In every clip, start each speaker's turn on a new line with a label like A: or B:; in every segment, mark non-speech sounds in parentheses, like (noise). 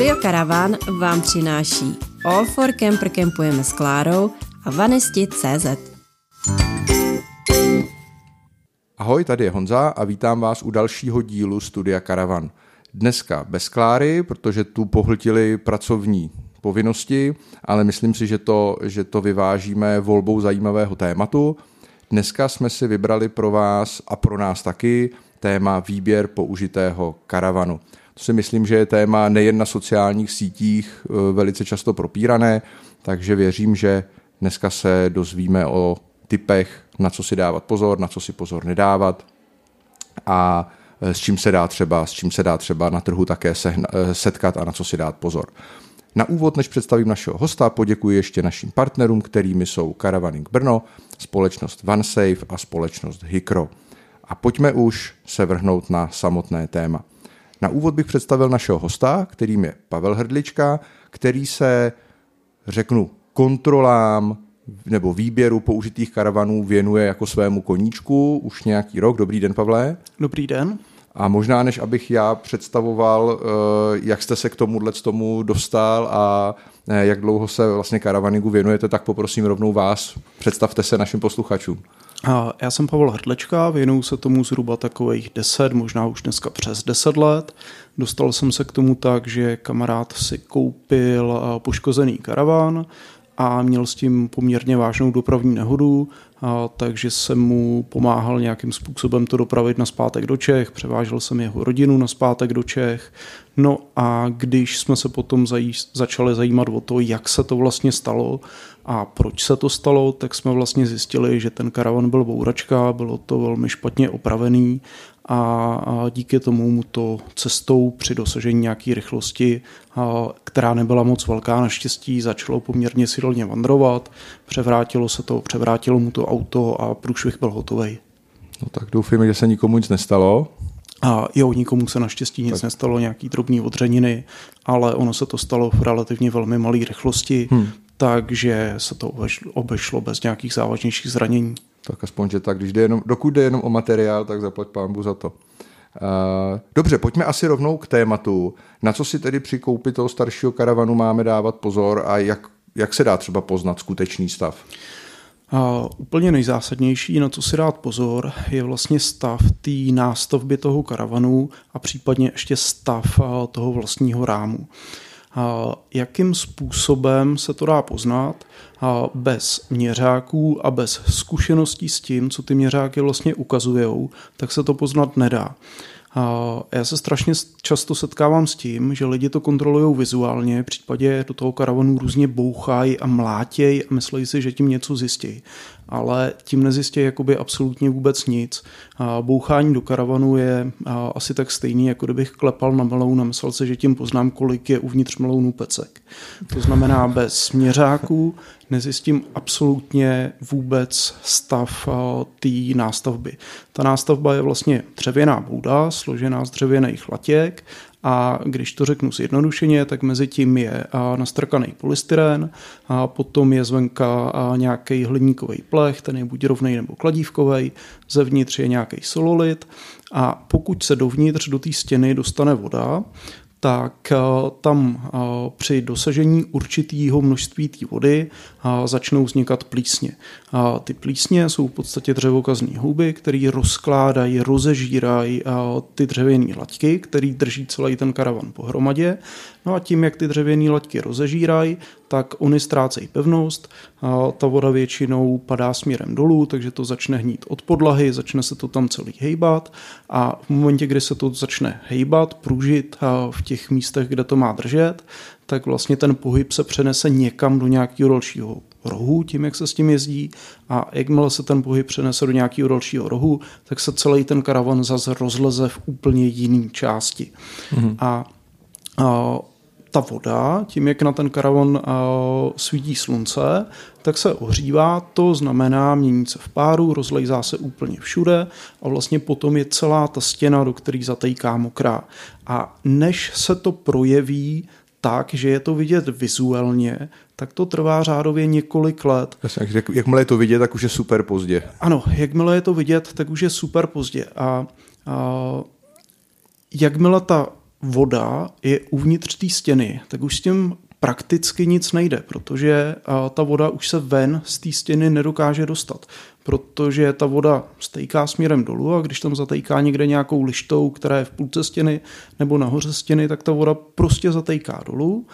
A: Studio Caravan vám přináší All for Camper Campujeme s Klárou a Vanesti.cz.
B: Ahoj, tady je Honza a vítám vás u dalšího dílu Studia Caravan. Dneska bez Kláry, protože tu pohltili pracovní povinnosti, ale myslím si, že to, že to vyvážíme volbou zajímavého tématu. Dneska jsme si vybrali pro vás a pro nás taky téma výběr použitého karavanu. Si myslím, že je téma nejen na sociálních sítích eh, velice často propírané, takže věřím, že dneska se dozvíme o typech, na co si dávat pozor, na co si pozor nedávat a eh, s čím se dá třeba, s čím se dá třeba na trhu také eh, setkat a na co si dát pozor. Na úvod, než představím našeho hosta, poděkuji ještě našim partnerům, kterými jsou Caravaning Brno, společnost OneSafe a společnost Hikro. A pojďme už se vrhnout na samotné téma. Na úvod bych představil našeho hosta, kterým je Pavel Hrdlička, který se, řeknu, kontrolám nebo výběru použitých karavanů věnuje jako svému koníčku už nějaký rok. Dobrý den, Pavle.
C: Dobrý den.
B: A možná, než abych já představoval, eh, jak jste se k tomuhle tomu dostal a eh, jak dlouho se vlastně karavaningu věnujete, tak poprosím rovnou vás. Představte se našim posluchačům.
C: Já jsem Pavel Hrdlečka, věnuju se tomu zhruba takových 10, možná už dneska přes 10 let. Dostal jsem se k tomu tak, že kamarád si koupil eh, poškozený karavan a měl s tím poměrně vážnou dopravní nehodu, takže jsem mu pomáhal nějakým způsobem to dopravit na zpátek do Čech, převážel jsem jeho rodinu na zpátek do Čech. No a když jsme se potom začali zajímat o to, jak se to vlastně stalo a proč se to stalo, tak jsme vlastně zjistili, že ten karavan byl bouračka, bylo to velmi špatně opravený a díky tomu mu to cestou při dosažení nějaké rychlosti, která nebyla moc velká, naštěstí začalo poměrně silně vandrovat, převrátilo se to, převrátilo mu to auto a průšvih byl hotový.
B: No tak doufujeme, že se nikomu nic nestalo.
C: A jo, nikomu se naštěstí nic tak. nestalo, nějaký drobný odřeniny, ale ono se to stalo v relativně velmi malé rychlosti, hmm. Takže se to obešlo bez nějakých závažnějších zranění.
B: Tak aspoň, že tak, když jde jenom, dokud jde jenom o materiál, tak zaplať pánbu za to. Uh, dobře, pojďme asi rovnou k tématu. Na co si tedy při koupi toho staršího karavanu máme dávat pozor a jak, jak se dá třeba poznat skutečný stav?
C: Uh, úplně nejzásadnější, na co si dát pozor, je vlastně stav té nástavby toho karavanu a případně ještě stav uh, toho vlastního rámu. Jakým způsobem se to dá poznat? Bez měřáků a bez zkušeností s tím, co ty měřáky vlastně ukazují, tak se to poznat nedá. Já se strašně často setkávám s tím, že lidi to kontrolují vizuálně, v případě do toho karavanu různě bouchají a mlátějí a myslí si, že tím něco zjistí. Ale tím nezjistí jakoby absolutně vůbec nic. Bouchání do karavanu je asi tak stejný, jako kdybych klepal na meloun a myslel si, že tím poznám, kolik je uvnitř melounu pecek. To znamená bez směřáků, nezjistím absolutně vůbec stav té nástavby. Ta nástavba je vlastně dřevěná bouda, složená z dřevěných latěk a když to řeknu zjednodušeně, tak mezi tím je nastrkaný polystyren, a potom je zvenka nějaký hliníkový plech, ten je buď rovnej nebo kladívkový, zevnitř je nějaký sololit. A pokud se dovnitř do té stěny dostane voda, tak eh, tam eh, při dosažení určitého množství té vody eh, začnou vznikat plísně. Ty plísně jsou v podstatě dřevokazní houby, které rozkládají, rozežírají ty dřevěné laťky, které drží celý ten karavan pohromadě. No a tím, jak ty dřevěné laťky rozežírají, tak oni ztrácejí pevnost, a ta voda většinou padá směrem dolů, takže to začne hnít od podlahy, začne se to tam celý hejbat a v momentě, kdy se to začne hejbat, pružit v těch místech, kde to má držet, tak vlastně ten pohyb se přenese někam do nějakého dalšího rohu, tím, jak se s tím jezdí a jakmile se ten pohyb přenese do nějakého dalšího rohu, tak se celý ten karavan zase rozleze v úplně jiné části. Mm-hmm. A, a ta voda, tím jak na ten karavan uh, svítí slunce, tak se ohřívá, to znamená mění se v páru, rozlejzá se úplně všude a vlastně potom je celá ta stěna, do které zatejká mokrá. A než se to projeví tak, že je to vidět vizuálně, tak to trvá řádově několik let.
B: Jasně, jak, jakmile je to vidět, tak už je super pozdě.
C: Ano, jakmile je to vidět, tak už je super pozdě. A, a jakmile ta voda je uvnitř té stěny, tak už s tím prakticky nic nejde, protože ta voda už se ven z té stěny nedokáže dostat, protože ta voda stejká směrem dolů a když tam zatejká někde nějakou lištou, která je v půlce stěny nebo nahoře stěny, tak ta voda prostě zatejká dolů.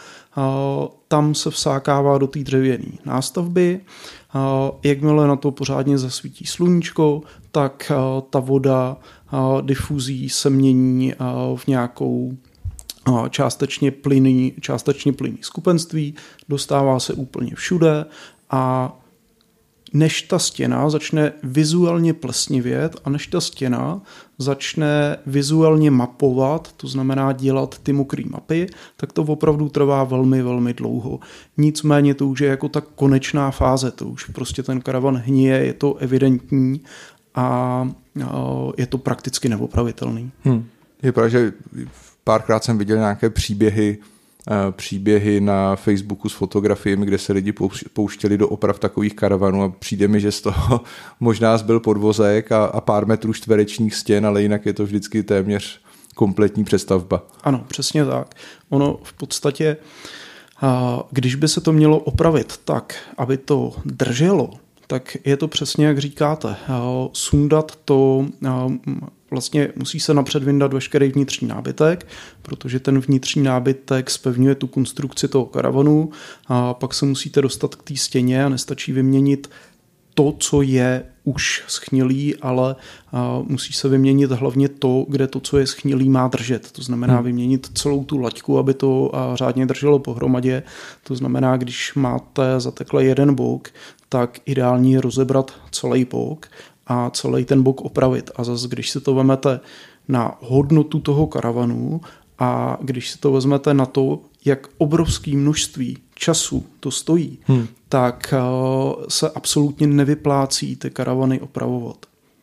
C: Tam se vsákává do té dřevěné nástavby. Jakmile na to pořádně zasvítí sluníčko, tak ta voda difuzí se mění v nějakou částečně plynný, částečně plynný skupenství, dostává se úplně všude a než ta stěna začne vizuálně plesnivět a než ta stěna začne vizuálně mapovat, to znamená dělat ty mokré mapy, tak to opravdu trvá velmi, velmi dlouho. Nicméně to už je jako ta konečná fáze, to už prostě ten karavan hníje, je to evidentní a je to prakticky neopravitelný. Hmm.
B: Je pravda, že párkrát jsem viděl nějaké příběhy, eh, příběhy na Facebooku s fotografiemi, kde se lidi pouštěli do oprav takových karavanů a přijde mi, že z toho (laughs) možná zbyl podvozek a, a pár metrů čtverečních stěn, ale jinak je to vždycky téměř kompletní přestavba.
C: Ano, přesně tak. Ono v podstatě, když by se to mělo opravit tak, aby to drželo, tak je to přesně jak říkáte. Sundat to vlastně musí se napřed vyndat veškerý vnitřní nábytek, protože ten vnitřní nábytek spevňuje tu konstrukci toho karavanu a pak se musíte dostat k té stěně a nestačí vyměnit to, co je už schnilý, ale musí se vyměnit hlavně to, kde to, co je schnilý, má držet. To znamená hmm. vyměnit celou tu laťku, aby to řádně drželo pohromadě. To znamená, když máte zatekle jeden bok, tak ideální je rozebrat celý bok a celý ten bok opravit. A zase, když si to vemete na hodnotu toho karavanu a když si to vezmete na to, jak obrovské množství času to stojí, hmm. tak eh, se absolutně nevyplácí ty karavany opravovat.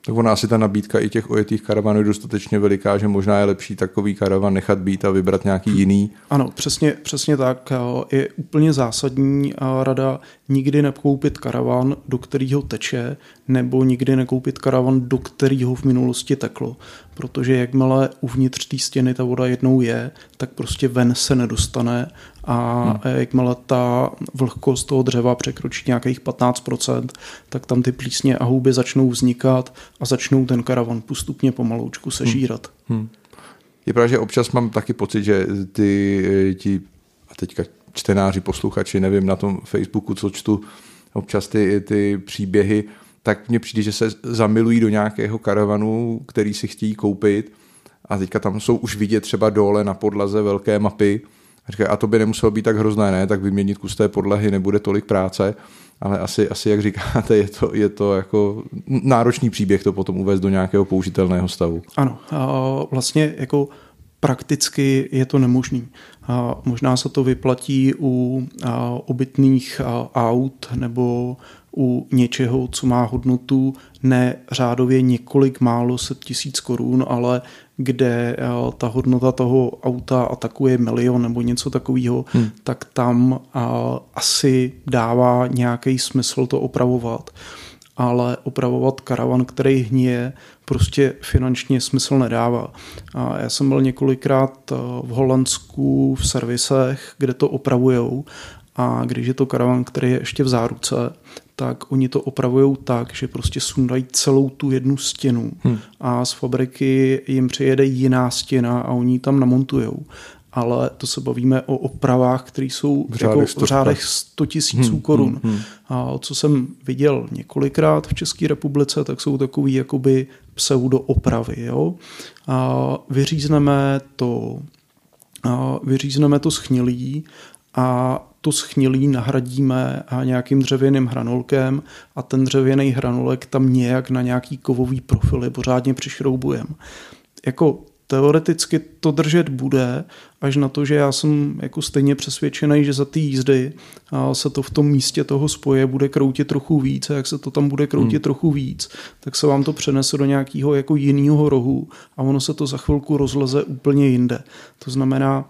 B: Tak ona asi ta nabídka i těch ojetých karavanů je dostatečně veliká, že možná je lepší takový karavan nechat být a vybrat nějaký jiný.
C: Ano, přesně, přesně tak. Je úplně zásadní rada nikdy nekoupit karavan, do kterého teče, nebo nikdy nekoupit karavan, do kterého v minulosti teklo. Protože jakmile uvnitř té stěny ta voda jednou je, tak prostě ven se nedostane a hmm. jakmile ta vlhkost toho dřeva překročí nějakých 15%, tak tam ty plísně a houby začnou vznikat a začnou ten karavan postupně pomaloučku sežírat. Hmm. Hmm.
B: Je pravda, že občas mám taky pocit, že ty, ti, a teďka čtenáři, posluchači, nevím, na tom Facebooku, co čtu občas ty, ty příběhy, tak mně přijde, že se zamilují do nějakého karavanu, který si chtějí koupit a teďka tam jsou už vidět třeba dole na podlaze velké mapy a říkají, a to by nemuselo být tak hrozné, ne, tak vyměnit kus té podlahy nebude tolik práce, ale asi, asi jak říkáte, je to, je to jako náročný příběh to potom uvést do nějakého použitelného stavu.
C: Ano, vlastně jako prakticky je to nemožný. Možná se to vyplatí u obytných aut nebo u něčeho, co má hodnotu ne řádově několik málo set tisíc korun, ale kde ta hodnota toho auta atakuje milion nebo něco takového, hmm. tak tam asi dává nějaký smysl to opravovat. Ale opravovat karavan, který hníje, prostě finančně smysl nedává. A já jsem byl několikrát v Holandsku v servisech, kde to opravujou a když je to karavan, který je ještě v záruce, tak oni to opravují tak, že prostě sundají celou tu jednu stěnu hmm. a z fabriky jim přijede jiná stěna a oni tam namontujou. Ale to se bavíme o opravách, které jsou v řádech, jako v řádech 100 tisíců hmm, korun. Hmm, hmm. A co jsem viděl několikrát v České republice, tak jsou takový jakoby pseudo opravy. Jo? A vyřízneme to, a vyřízneme to schnilí a to schnilí nahradíme nějakým dřevěným hranolkem a ten dřevěný hranolek tam nějak na nějaký kovový profily pořádně přišroubujeme. Jako teoreticky to držet bude, až na to, že já jsem jako stejně přesvědčený, že za ty jízdy se to v tom místě toho spoje bude kroutit trochu víc a jak se to tam bude kroutit hmm. trochu víc, tak se vám to přenese do nějakého jako jiného rohu a ono se to za chvilku rozleze úplně jinde. To znamená,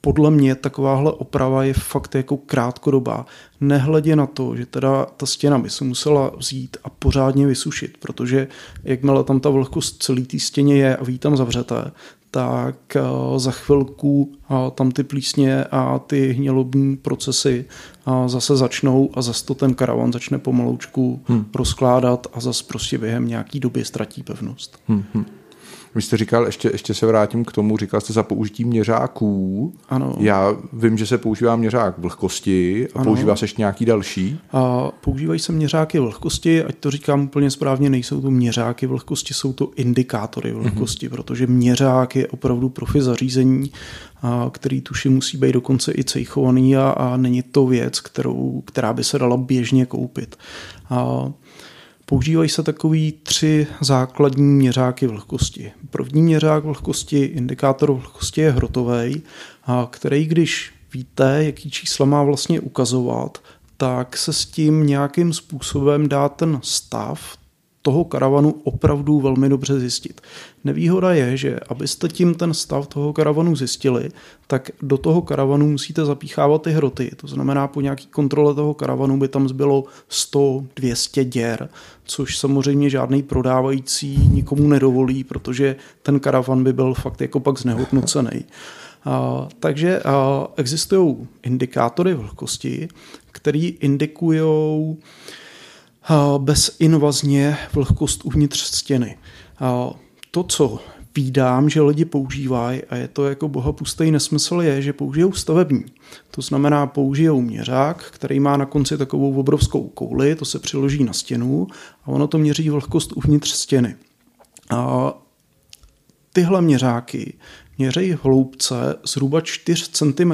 C: podle mě takováhle oprava je fakt jako krátkodobá. Nehledě na to, že teda ta stěna by se musela vzít a pořádně vysušit, protože jakmile tam ta vlhkost celý té stěně je a vy tam zavřete, tak za chvilku tam ty plísně a ty hnělobní procesy zase začnou a zase to ten karavan začne pomaloučku hmm. rozkládat a zase prostě během nějaký doby ztratí pevnost. Hmm. hmm.
B: Vy jste říkal, ještě, ještě se vrátím k tomu, říkal jste za použití měřáků.
C: Ano.
B: Já vím, že se používá měřák vlhkosti a ano. používá se ještě nějaký další.
C: A používají se měřáky vlhkosti, ať to říkám úplně správně, nejsou to měřáky vlhkosti, jsou to indikátory vlhkosti, mm-hmm. protože měřák je opravdu profi zařízení, a který tuši musí být dokonce i cejchovaný a, a není to věc, kterou, která by se dala běžně koupit. A Používají se takový tři základní měřáky vlhkosti. První měřák vlhkosti, indikátor vlhkosti je hrotový, který když víte, jaký čísla má vlastně ukazovat, tak se s tím nějakým způsobem dá ten stav toho karavanu opravdu velmi dobře zjistit. Nevýhoda je, že abyste tím ten stav toho karavanu zjistili, tak do toho karavanu musíte zapíchávat ty hroty. To znamená, po nějaký kontrole toho karavanu by tam zbylo 100-200 děr, což samozřejmě žádný prodávající nikomu nedovolí, protože ten karavan by byl fakt jako pak znehodnocený. A, takže existují indikátory vlhkosti, které indikují bezinvazně vlhkost uvnitř stěny. To, co vídám, že lidi používají, a je to jako bohapustý nesmysl, je, že použijou stavební. To znamená, použijou měřák, který má na konci takovou obrovskou kouli, to se přiloží na stěnu a ono to měří vlhkost uvnitř stěny. A tyhle měřáky měřejí hloubce zhruba 4 cm,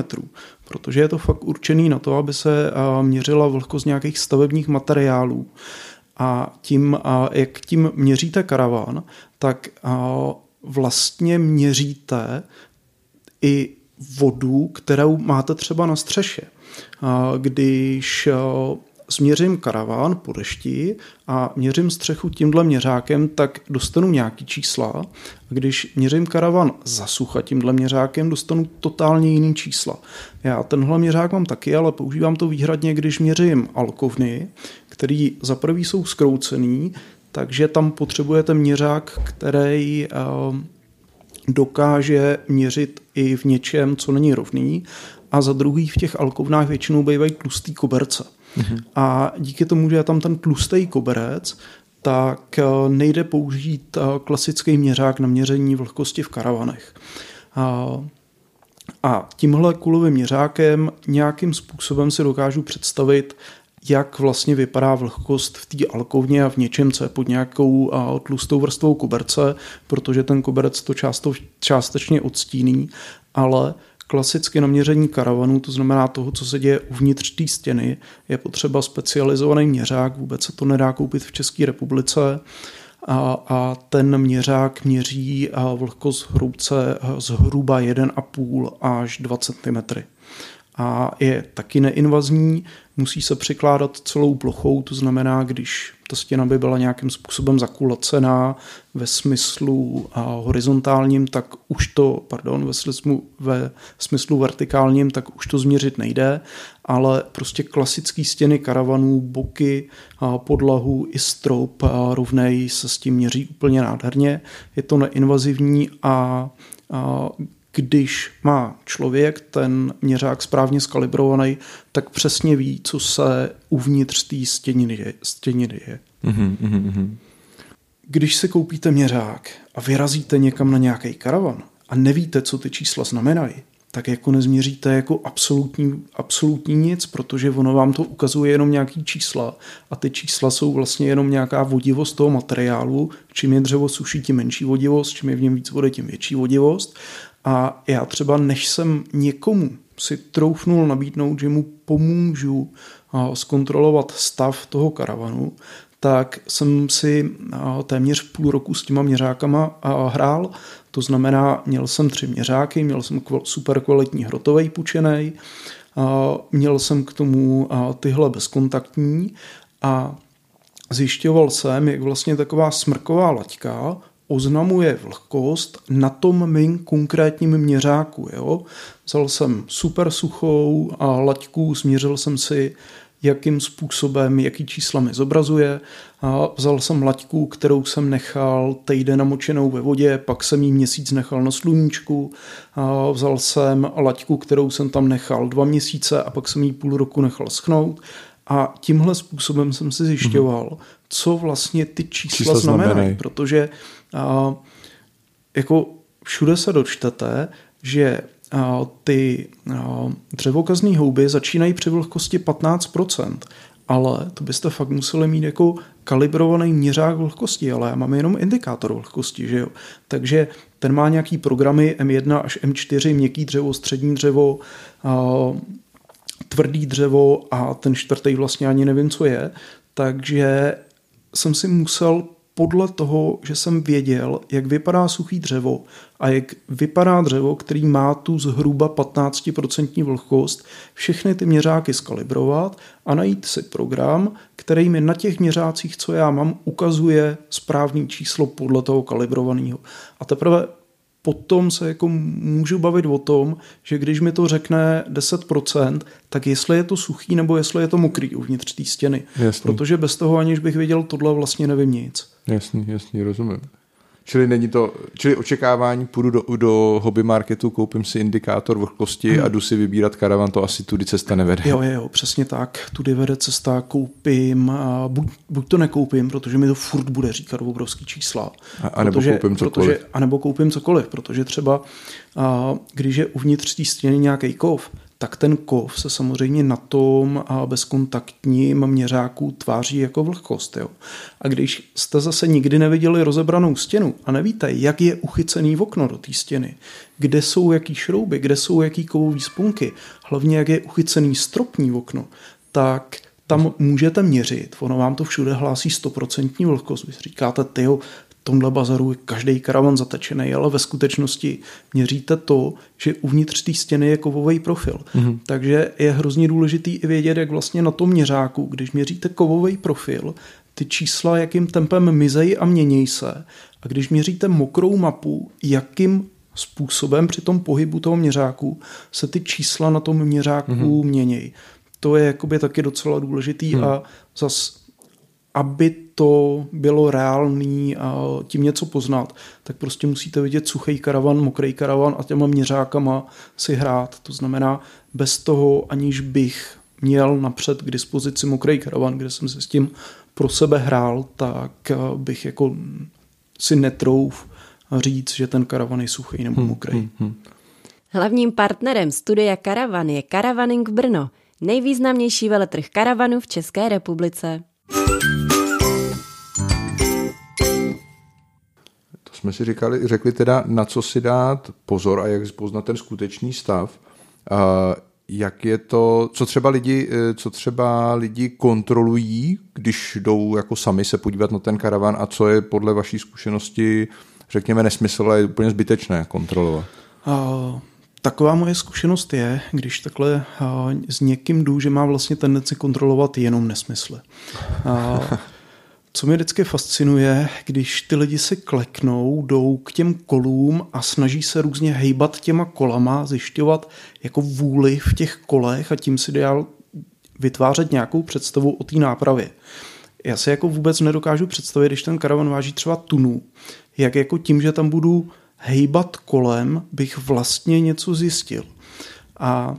C: protože je to fakt určený na to, aby se měřila vlhkost nějakých stavebních materiálů. A tím, jak tím měříte karaván, tak vlastně měříte i vodu, kterou máte třeba na střeše. Když změřím karaván po dešti a měřím střechu tímhle měřákem, tak dostanu nějaký čísla. A když měřím karavan za sucha tímhle měřákem, dostanu totálně jiný čísla. Já tenhle měřák mám taky, ale používám to výhradně, když měřím alkovny, který za prvý jsou skroucený, takže tam potřebujete měřák, který eh, dokáže měřit i v něčem, co není rovný a za druhý v těch alkovnách většinou bývají tlustý koberce. A díky tomu, že je tam ten tlustý koberec, tak eh, nejde použít eh, klasický měřák na měření vlhkosti v karavanech. A tímhle kulovým měřákem nějakým způsobem si dokážu představit, jak vlastně vypadá vlhkost v té alkovně a v něčem, co je pod nějakou eh, tlustou vrstvou koberce, protože ten koberec to částečně odstíní, ale klasicky na měření karavanu, to znamená toho, co se děje uvnitř té stěny, je potřeba specializovaný měřák, vůbec se to nedá koupit v České republice. A, a ten měřák měří vlhkost hroubce zhruba 1,5 až 2 cm a je taky neinvazní, musí se přikládat celou plochou, to znamená, když ta stěna by byla nějakým způsobem zakulacená ve smyslu a horizontálním, tak už to, pardon, ve smyslu, ve smyslu vertikálním, tak už to změřit nejde, ale prostě klasické stěny karavanů, boky, a podlahu i strop a rovnej se s tím měří úplně nádherně. Je to neinvazivní a a když má člověk ten měřák správně skalibrovaný, tak přesně ví, co se uvnitř té stěniny je. Stěniny je. Mm-hmm, Když si koupíte měřák a vyrazíte někam na nějaký karavan a nevíte, co ty čísla znamenají, tak jako nezměříte jako absolutní, absolutní nic, protože ono vám to ukazuje jenom nějaký čísla a ty čísla jsou vlastně jenom nějaká vodivost toho materiálu. Čím je dřevo suší, tím menší vodivost, čím je v něm víc vody, tím větší vodivost. A já třeba, než jsem někomu si troufnul nabídnout, že mu pomůžu zkontrolovat stav toho karavanu, tak jsem si téměř půl roku s těma měřákama hrál. To znamená, měl jsem tři měřáky, měl jsem super kvalitní hrotový pučený, měl jsem k tomu tyhle bezkontaktní a zjišťoval jsem, jak vlastně taková smrková laťka oznamuje vlhkost na tom mým konkrétním měřáku. Jo? Vzal jsem super suchou a laťku, změřil jsem si jakým způsobem, jaký čísla mi zobrazuje. A vzal jsem laťku, kterou jsem nechal týden namočenou ve vodě, pak jsem ji měsíc nechal na sluníčku. A vzal jsem laťku, kterou jsem tam nechal dva měsíce a pak jsem ji půl roku nechal schnout. A tímhle způsobem jsem si zjišťoval, mm-hmm. co vlastně ty čísla, čísla znamenají, znamenají, protože a, jako všude se dočtete, že ty dřevokazní houby začínají při vlhkosti 15%, ale to byste fakt museli mít jako kalibrovaný měřák vlhkosti, ale já mám jenom indikátor vlhkosti, že jo. Takže ten má nějaký programy M1 až M4, měkký dřevo, střední dřevo, tvrdý dřevo a ten čtvrtý vlastně ani nevím, co je. Takže jsem si musel podle toho, že jsem věděl, jak vypadá suchý dřevo a jak vypadá dřevo, který má tu zhruba 15% vlhkost, všechny ty měřáky skalibrovat a najít si program, který mi na těch měřácích, co já mám, ukazuje správný číslo podle toho kalibrovaného. A teprve potom se jako můžu bavit o tom, že když mi to řekne 10%, tak jestli je to suchý nebo jestli je to mokrý uvnitř té stěny. Jasný. Protože bez toho, aniž bych věděl tohle, vlastně nevím nic.
B: Jasný, jasný, rozumím. Čili není to, čili očekávání, půjdu do, do hobby marketu, koupím si indikátor vlhkosti hmm. a jdu si vybírat karavan, to asi tudy cesta nevede.
C: Jo, jo, přesně tak. Tudy vede cesta, koupím, a buď, buď to nekoupím, protože mi to furt bude říkat obrovský čísla.
B: A, a nebo protože, koupím cokoliv.
C: Protože, a nebo koupím cokoliv, protože třeba, a, když je uvnitř té stěny nějaký kov, tak ten kov se samozřejmě na tom bezkontaktním měřáku tváří jako vlhkost. Jo. A když jste zase nikdy neviděli rozebranou stěnu a nevíte, jak je uchycený v okno do té stěny, kde jsou jaký šrouby, kde jsou jaký kovový spunky, hlavně jak je uchycený stropní okno, tak tam můžete měřit, ono vám to všude hlásí 100% vlhkost. Vy říkáte, tyjo, tomhle bazaru je každý karavan zatečený, ale ve skutečnosti měříte to, že uvnitř té stěny je kovový profil. Mm-hmm. Takže je hrozně důležitý i vědět, jak vlastně na tom měřáku, když měříte kovový profil, ty čísla, jakým tempem mizejí a měnějí se. A když měříte mokrou mapu, jakým způsobem při tom pohybu toho měřáku se ty čísla na tom měřáku mm-hmm. měnějí. To je jakoby taky docela důležitý mm. a zas aby to bylo reálný a tím něco poznat, tak prostě musíte vidět suchý karavan, mokrý karavan a těma měřákama si hrát. To znamená, bez toho, aniž bych měl napřed k dispozici mokrý karavan, kde jsem se s tím pro sebe hrál, tak bych jako si netrouf říct, že ten karavan je suchý nebo hmm, mokrý. Hmm, hmm.
A: Hlavním partnerem studia Karavan je Karavaning Brno, nejvýznamnější veletrh karavanů v České republice.
B: Jsme si říkali, řekli teda, na co si dát pozor a jak poznat ten skutečný stav. Jak je to, co třeba lidi, eh, co třeba lidi kontrolují, když jdou jako sami se podívat na ten karavan a co je podle vaší zkušenosti, řekněme, nesmysl, ale je úplně zbytečné kontrolovat?
C: Uh... Taková moje zkušenost je, když takhle s někým jdu, že má vlastně tendenci kontrolovat jenom nesmysly. (laughs) Co mě vždycky fascinuje, když ty lidi se kleknou, jdou k těm kolům a snaží se různě hejbat těma kolama, zjišťovat jako vůli v těch kolech a tím si dál vytvářet nějakou představu o té nápravě. Já si jako vůbec nedokážu představit, když ten karavan váží třeba tunu, jak jako tím, že tam budu hejbat kolem, bych vlastně něco zjistil. A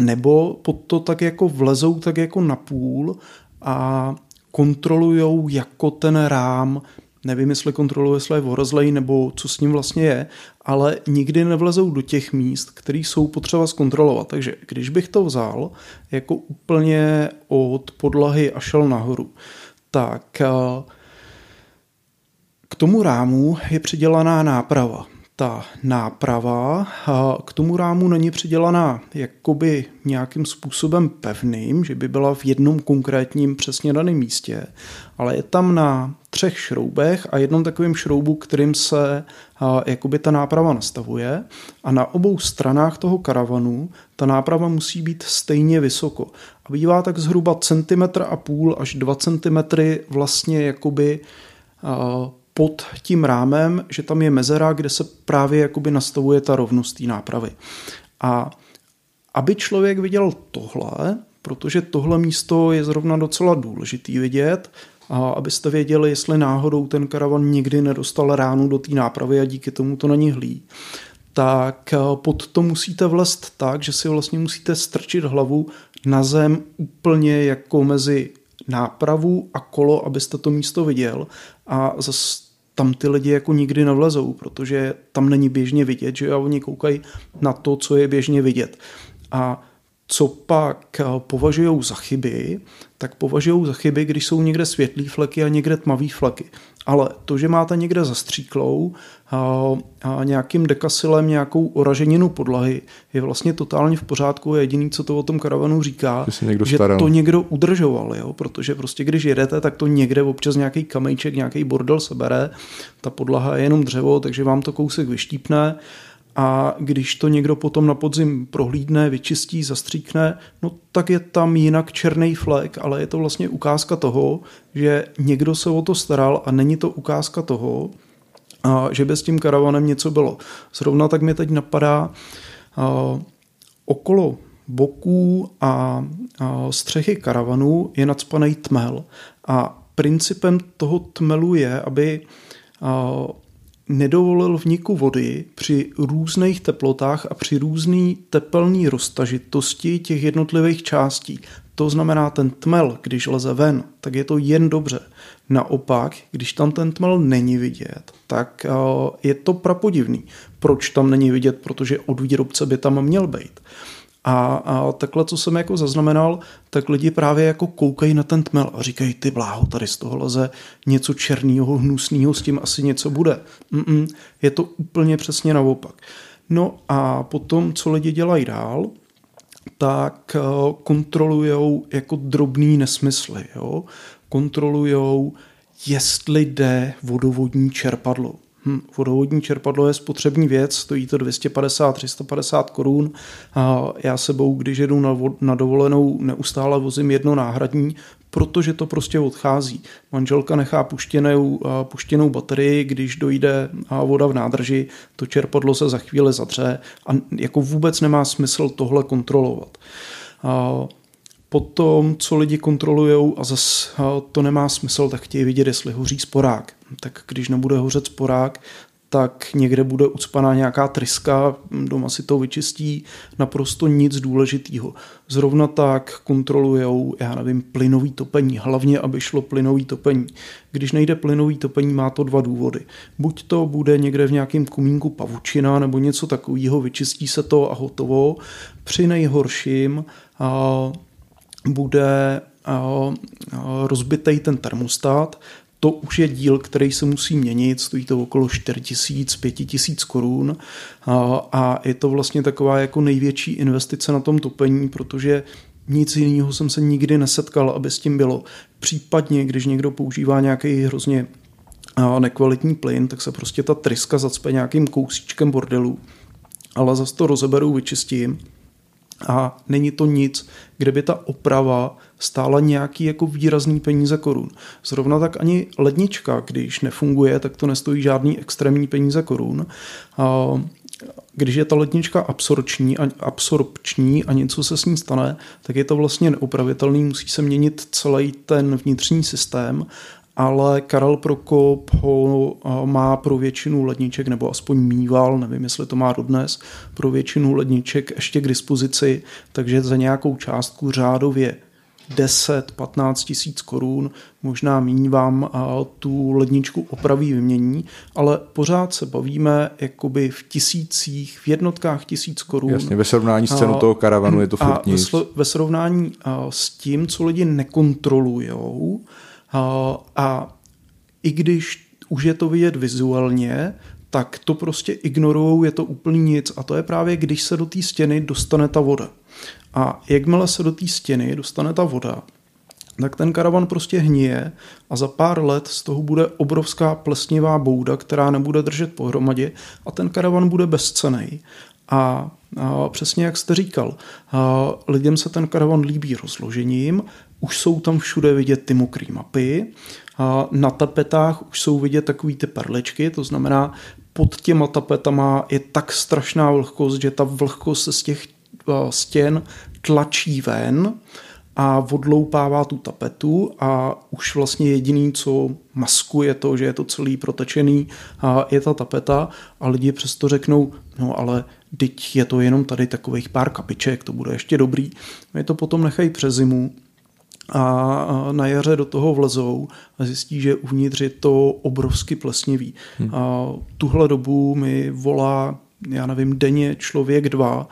C: nebo pod to tak jako vlezou tak jako na půl a kontrolujou jako ten rám, nevím, jestli kontroluje, jestli je vorazlej nebo co s ním vlastně je, ale nikdy nevlezou do těch míst, které jsou potřeba zkontrolovat. Takže když bych to vzal jako úplně od podlahy a šel nahoru, tak eh, k tomu rámu je přidělaná náprava ta náprava k tomu rámu není přidělaná jakoby nějakým způsobem pevným, že by byla v jednom konkrétním přesně daném místě, ale je tam na třech šroubech a jednom takovým šroubu, kterým se jakoby ta náprava nastavuje a na obou stranách toho karavanu ta náprava musí být stejně vysoko. A bývá tak zhruba centimetr a půl až dva centimetry vlastně jakoby pod tím rámem, že tam je mezera, kde se právě jakoby nastavuje ta rovnost té nápravy. A aby člověk viděl tohle, protože tohle místo je zrovna docela důležitý vidět, a abyste věděli, jestli náhodou ten karavan nikdy nedostal ránu do té nápravy a díky tomu to není hlí, tak eh, pod to musíte vlest tak, že si vlastně musíte strčit hlavu na zem úplně jako mezi nápravu a kolo, abyste to místo viděl a zase tam ty lidi jako nikdy nevlezou, protože tam není běžně vidět, že oni koukají na to, co je běžně vidět. A co pak eh, považují za chyby, tak považují za chyby, když jsou někde světlý fleky a někde tmavý fleky. Ale to, že máte někde zastříklou a, a nějakým dekasilem nějakou oraženinu podlahy, je vlastně totálně v pořádku a jediný, co to o tom karavanu říká, že staral. to někdo udržoval, jo? protože prostě když jedete, tak to někde občas nějaký kamejček, nějaký bordel sebere, ta podlaha je jenom dřevo, takže vám to kousek vyštípne a když to někdo potom na podzim prohlídne, vyčistí, zastříkne, no tak je tam jinak černý flek, ale je to vlastně ukázka toho, že někdo se o to staral a není to ukázka toho, že by s tím karavanem něco bylo. Zrovna tak mi teď napadá okolo boků a, střechy karavanu je nadspaný tmel a principem toho tmelu je, aby nedovolil vniku vody při různých teplotách a při různé tepelné roztažitosti těch jednotlivých částí. To znamená, ten tmel, když leze ven, tak je to jen dobře. Naopak, když tam ten tmel není vidět, tak eh, je to prapodivný. Proč tam není vidět? Protože od výrobce by tam měl být. A, a takhle, co jsem jako zaznamenal, tak lidi právě jako koukají na ten tmel a říkají, ty bláho, tady z toho leze něco černého, hnusného, s tím asi něco bude. Mm-mm, je to úplně přesně naopak. No a potom, co lidi dělají dál, tak uh, kontrolujou jako drobný nesmysly. Jo? Kontrolujou, jestli jde vodovodní čerpadlo. Hm, vodovodní čerpadlo je spotřební věc, stojí to 250-350 korun. Já sebou, když jedu na, na dovolenou, neustále vozím jedno náhradní, protože to prostě odchází. Manželka nechá puštěnou, puštěnou baterii, když dojde voda v nádrži, to čerpadlo se za chvíli zatře a jako vůbec nemá smysl tohle kontrolovat. Potom, co lidi kontrolují a zase to nemá smysl, tak chtějí vidět, jestli hoří sporák. Tak když nebude hořet sporák, tak někde bude ucpaná nějaká tryska, doma si to vyčistí, naprosto nic důležitého. Zrovna tak kontrolujou, já nevím, plynový topení, hlavně, aby šlo plynový topení. Když nejde plynový topení, má to dva důvody. Buď to bude někde v nějakém komínku pavučina nebo něco takového, vyčistí se to a hotovo. Při nejhorším a bude rozbitý ten termostat, to už je díl, který se musí měnit, stojí to okolo 4 tisíc, 5 tisíc korun. A je to vlastně taková jako největší investice na tom topení, protože nic jiného jsem se nikdy nesetkal, aby s tím bylo. Případně, když někdo používá nějaký hrozně nekvalitní plyn, tak se prostě ta tryska zacpe nějakým kousíčkem bordelu, ale zase to rozeberu, vyčistím a není to nic, kde by ta oprava stála nějaký jako výrazný peníze korun. Zrovna tak ani lednička, když nefunguje, tak to nestojí žádný extrémní peníze korun. A když je ta lednička absorpční a, absorpční a něco se s ní stane, tak je to vlastně neopravitelný, musí se měnit celý ten vnitřní systém ale Karel Prokop ho má pro většinu ledniček, nebo aspoň mýval, nevím, jestli to má dodnes, pro většinu ledniček ještě k dispozici, takže za nějakou částku řádově 10-15 tisíc korun, možná míň vám tu ledničku opraví vymění, ale pořád se bavíme jakoby v tisících, v jednotkách tisíc korun.
B: Jasně, ve srovnání s cenou toho karavanu je to furt
C: a nic. Ve srovnání s tím, co lidi nekontrolujou, a i když už je to vidět vizuálně, tak to prostě ignorujou, je to úplně nic. A to je právě, když se do té stěny dostane ta voda. A jakmile se do té stěny dostane ta voda, tak ten karavan prostě hníje a za pár let z toho bude obrovská plesnivá bouda, která nebude držet pohromadě a ten karavan bude bezcený. A, a přesně jak jste říkal, lidem se ten karavan líbí rozložením, už jsou tam všude vidět ty mokré mapy, na tapetách už jsou vidět takový ty perličky, to znamená pod těma tapetama je tak strašná vlhkost, že ta vlhkost se z těch stěn tlačí ven a odloupává tu tapetu a už vlastně jediný, co maskuje to, že je to celý protečený, a je ta tapeta a lidi přesto řeknou, no ale teď je to jenom tady takových pár kapiček, to bude ještě dobrý. My to potom nechají přes zimu a na jaře do toho vlezou a zjistí, že uvnitř je to obrovsky plesnivý. Hmm. A tuhle dobu mi volá, já nevím, denně člověk dva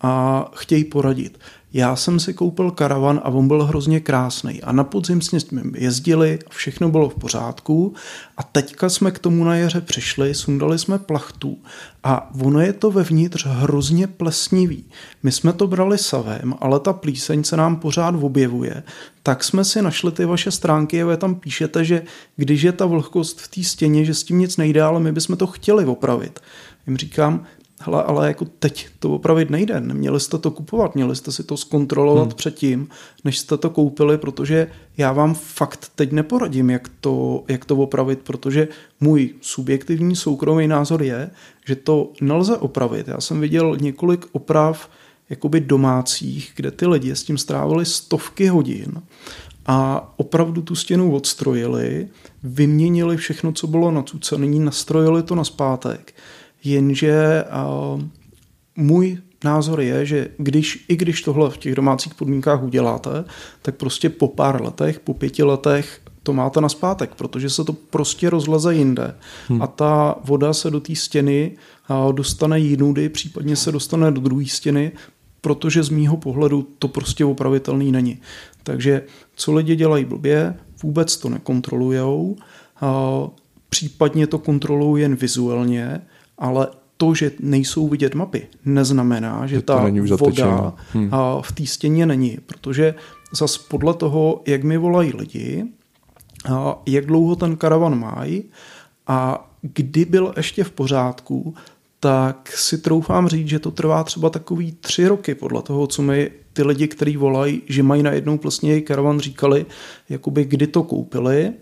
C: a chtějí poradit. Já jsem si koupil karavan a on byl hrozně krásný. A na podzim s ním jezdili, všechno bylo v pořádku. A teďka jsme k tomu na jaře přišli, sundali jsme plachtu a ono je to vevnitř hrozně plesnivý. My jsme to brali savem, ale ta plíseň se nám pořád objevuje. Tak jsme si našli ty vaše stránky a vy tam píšete, že když je ta vlhkost v té stěně, že s tím nic nejde, ale my bychom to chtěli opravit. Jim říkám, hele, ale jako teď to opravit nejde, neměli jste to kupovat, měli jste si to zkontrolovat hmm. předtím, než jste to koupili, protože já vám fakt teď neporadím, jak to, jak to opravit, protože můj subjektivní soukromý názor je, že to nelze opravit. Já jsem viděl několik oprav jakoby domácích, kde ty lidi s tím strávili stovky hodin a opravdu tu stěnu odstrojili, vyměnili všechno, co bylo nacucené, nastrojili to na zpátek jenže můj názor je, že když, i když tohle v těch domácích podmínkách uděláte, tak prostě po pár letech, po pěti letech to máte na zpátek, protože se to prostě rozleze jinde hmm. a ta voda se do té stěny dostane jinudy, případně se dostane do druhé stěny, protože z mýho pohledu to prostě opravitelný není. Takže co lidi dělají blbě, vůbec to nekontrolujou, případně to kontrolují jen vizuálně, ale to, že nejsou vidět mapy, neznamená, že, že ta voda hmm. v té stěně není, protože zas podle toho, jak mi volají lidi, jak dlouho ten karavan mají a kdy byl ještě v pořádku, tak si troufám říct, že to trvá třeba takový tři roky podle toho, co mi ty lidi, kteří volají, že mají najednou vlastně karavan, říkali, jakoby kdy to koupili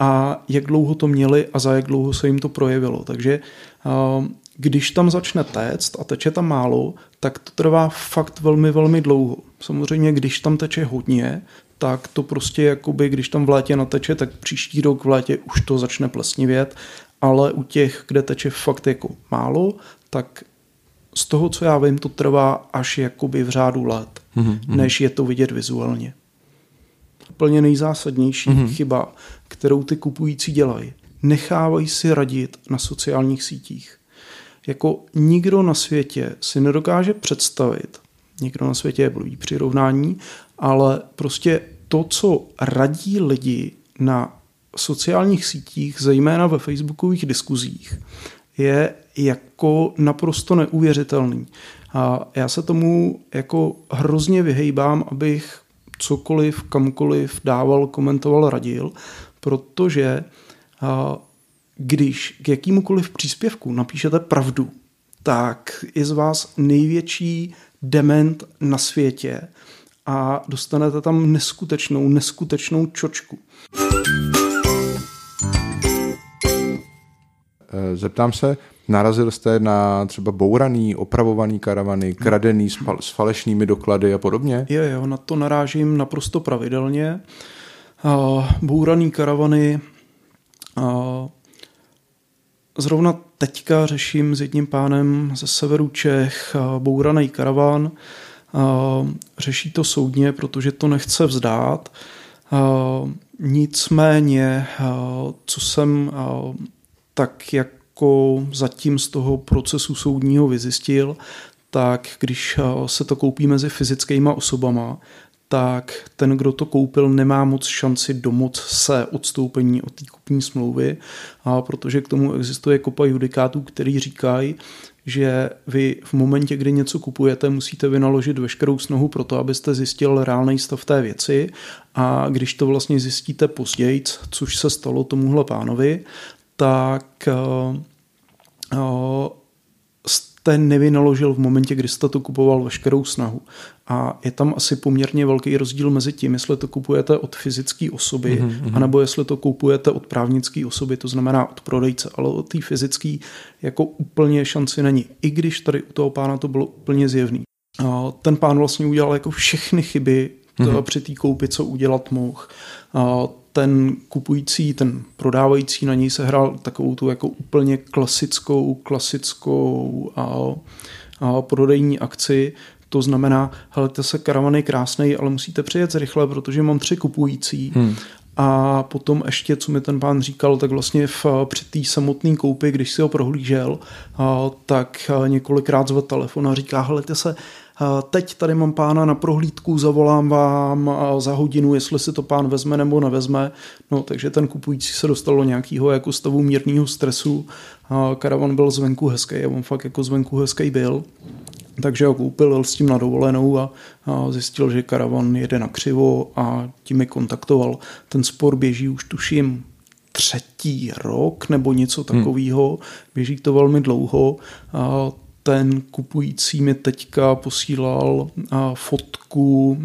C: a jak dlouho to měli a za jak dlouho se jim to projevilo. Takže Ehm, když tam začne téct a teče tam málo, tak to trvá fakt velmi, velmi dlouho. Samozřejmě, když tam teče hodně, tak to prostě jakoby, když tam v létě nateče, tak příští rok v létě už to začne plesnivět, ale u těch, kde teče fakt jako málo, tak z toho, co já vím, to trvá až jakoby v řádu let, mm-hmm. než je to vidět vizuálně. Úplně nejzásadnější mm-hmm. chyba, kterou ty kupující dělají, nechávají si radit na sociálních sítích. Jako nikdo na světě si nedokáže představit, nikdo na světě je blbý přirovnání, ale prostě to, co radí lidi na sociálních sítích, zejména ve facebookových diskuzích, je jako naprosto neuvěřitelný. A já se tomu jako hrozně vyhejbám, abych cokoliv, kamkoliv dával, komentoval, radil, protože když k jakýmukoliv příspěvku napíšete pravdu, tak je z vás největší dement na světě a dostanete tam neskutečnou, neskutečnou čočku.
B: Eh, zeptám se, narazil jste na třeba bouraný, opravovaný karavany, kradený s, s falešnými doklady a podobně?
C: Jo, jo, na to narážím naprosto pravidelně. Bouraný karavany Zrovna teďka řeším s jedním pánem ze severu Čech bouraný karaván. Řeší to soudně, protože to nechce vzdát. Nicméně, co jsem tak jako zatím z toho procesu soudního vyzjistil, tak když se to koupí mezi fyzickýma osobama, tak ten, kdo to koupil, nemá moc šanci domoc se odstoupení od té kupní smlouvy, a protože k tomu existuje kopa judikátů, který říkají, že vy v momentě, kdy něco kupujete, musíte vynaložit veškerou snahu pro to, abyste zjistil reálný stav té věci. A když to vlastně zjistíte později, což se stalo tomuhle pánovi, tak uh, uh, jste nevynaložil v momentě, kdy jste to kupoval veškerou snahu. A je tam asi poměrně velký rozdíl mezi tím, jestli to kupujete od fyzické osoby, mm-hmm. anebo jestli to kupujete od právnické osoby, to znamená od prodejce, ale od té fyzické jako úplně šanci není. I když tady u toho pána to bylo úplně zjevný. A ten pán vlastně udělal jako všechny chyby, hmm. při té koupi, co udělat mohl. Ten kupující, ten prodávající na něj se hrál takovou tu jako úplně klasickou, klasickou a, a prodejní akci, to znamená, to se karavan je krásný, ale musíte přijet rychle, protože mám tři kupující. Hmm. A potom ještě, co mi ten pán říkal, tak vlastně v, při té samotné koupi, když si ho prohlížel, a, tak několikrát zvedl telefon a říká, helejte se, teď tady mám pána na prohlídku, zavolám vám za hodinu, jestli si to pán vezme nebo nevezme. No, takže ten kupující se dostal do nějakého jako stavu mírného stresu. Karavan byl zvenku hezký a on fakt jako zvenku hezký byl. Takže ho koupil, s tím na dovolenou a, a zjistil, že karavan jede na křivo a tím mi kontaktoval. Ten spor běží už tuším třetí rok nebo něco hmm. takového. Běží to velmi dlouho. A ten kupující mi teďka posílal fotku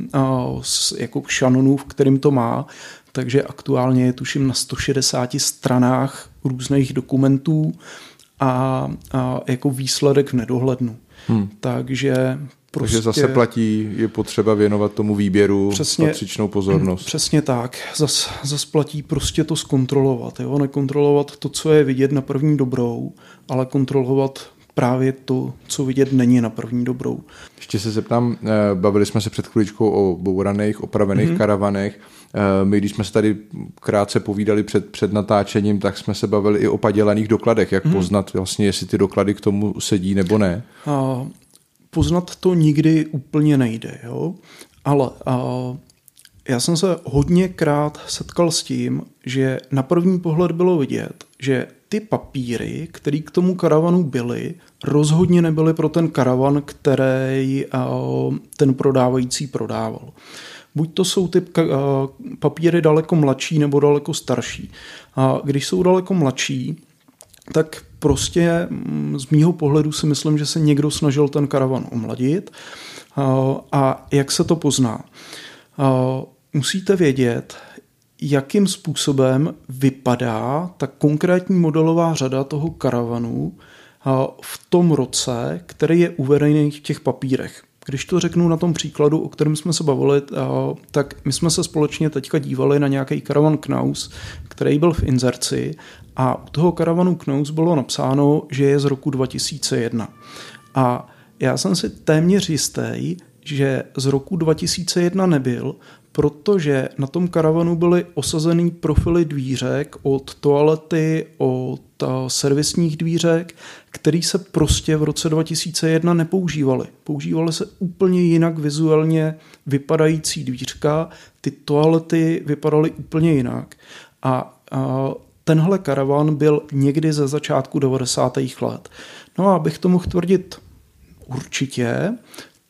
C: z, jako šanonů, v kterým to má. Takže aktuálně je tuším na 160 stranách různých dokumentů a, a jako výsledek v nedohlednu. Hmm. Takže
B: Prostě, Takže zase platí, je potřeba věnovat tomu výběru přesně, patřičnou pozornost. (clears throat)
C: Přesně tak. Zas, zas platí prostě to zkontrolovat. Jo? Nekontrolovat to, co je vidět na první dobrou, ale kontrolovat právě to, co vidět není na první dobrou.
B: Ještě se zeptám, eh, bavili jsme se před chvíličkou o bouraných, opravených mm-hmm. karavanech. Eh, my, když jsme se tady krátce povídali před, před natáčením, tak jsme se bavili i o padělaných dokladech. Jak mm-hmm. poznat vlastně, jestli ty doklady k tomu sedí nebo ne?
C: A, poznat to nikdy úplně nejde, jo? ale a, já jsem se hodněkrát setkal s tím, že na první pohled bylo vidět, že ty papíry, které k tomu karavanu byly, rozhodně nebyly pro ten karavan, který ten prodávající prodával. Buď to jsou ty papíry daleko mladší nebo daleko starší. A když jsou daleko mladší, tak prostě mm, z mýho pohledu si myslím, že se někdo snažil ten karavan omladit. A jak se to pozná? Musíte vědět, jakým způsobem vypadá ta konkrétní modelová řada toho karavanu v tom roce, který je uvedený v těch papírech. Když to řeknu na tom příkladu, o kterém jsme se bavili, tak my jsme se společně teďka dívali na nějaký karavan Knaus, který byl v inzerci a u toho karavanu Knaus bylo napsáno, že je z roku 2001. A já jsem si téměř jistý, že z roku 2001 nebyl, protože na tom karavanu byly osazený profily dvířek od toalety, od eh, servisních dvířek, který se prostě v roce 2001 nepoužívaly. Používaly se úplně jinak vizuálně vypadající dvířka, ty toalety vypadaly úplně jinak. A, a tenhle karavan byl někdy ze začátku 90. let. No a abych to mohl tvrdit určitě,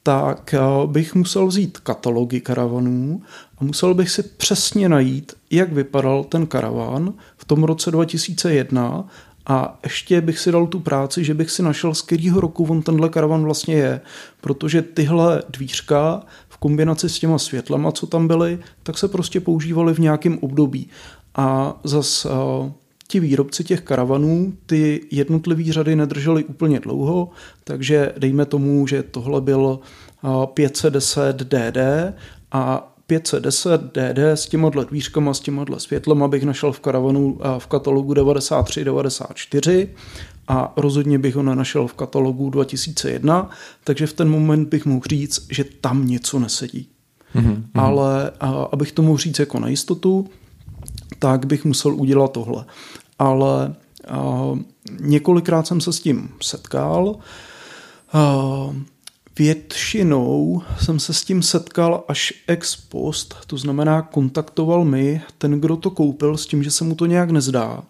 C: tak eh, bych musel vzít katalogy karavanů a musel bych si přesně najít, jak vypadal ten karavan v tom roce 2001 a ještě bych si dal tu práci, že bych si našel, z kterého roku on tenhle karavan vlastně je, protože tyhle dvířka v kombinaci s těma světlama, co tam byly, tak se prostě používaly v nějakém období. A zas uh, ti výrobci těch karavanů ty jednotlivé řady nedrželi úplně dlouho, takže dejme tomu, že tohle byl 510 DD a 510 DD s těmahle dvířkama, s těmahle světlem bych našel v karavanu v katalogu 93-94 a rozhodně bych ho nenašel v katalogu 2001, takže v ten moment bych mohl říct, že tam něco nesedí. Mm-hmm. Ale a, abych to mohl říct jako na jistotu, tak bych musel udělat tohle. Ale a, několikrát jsem se s tím setkal. A, Většinou jsem se s tím setkal až ex post, to znamená kontaktoval mi ten, kdo to koupil s tím, že se mu to nějak nezdá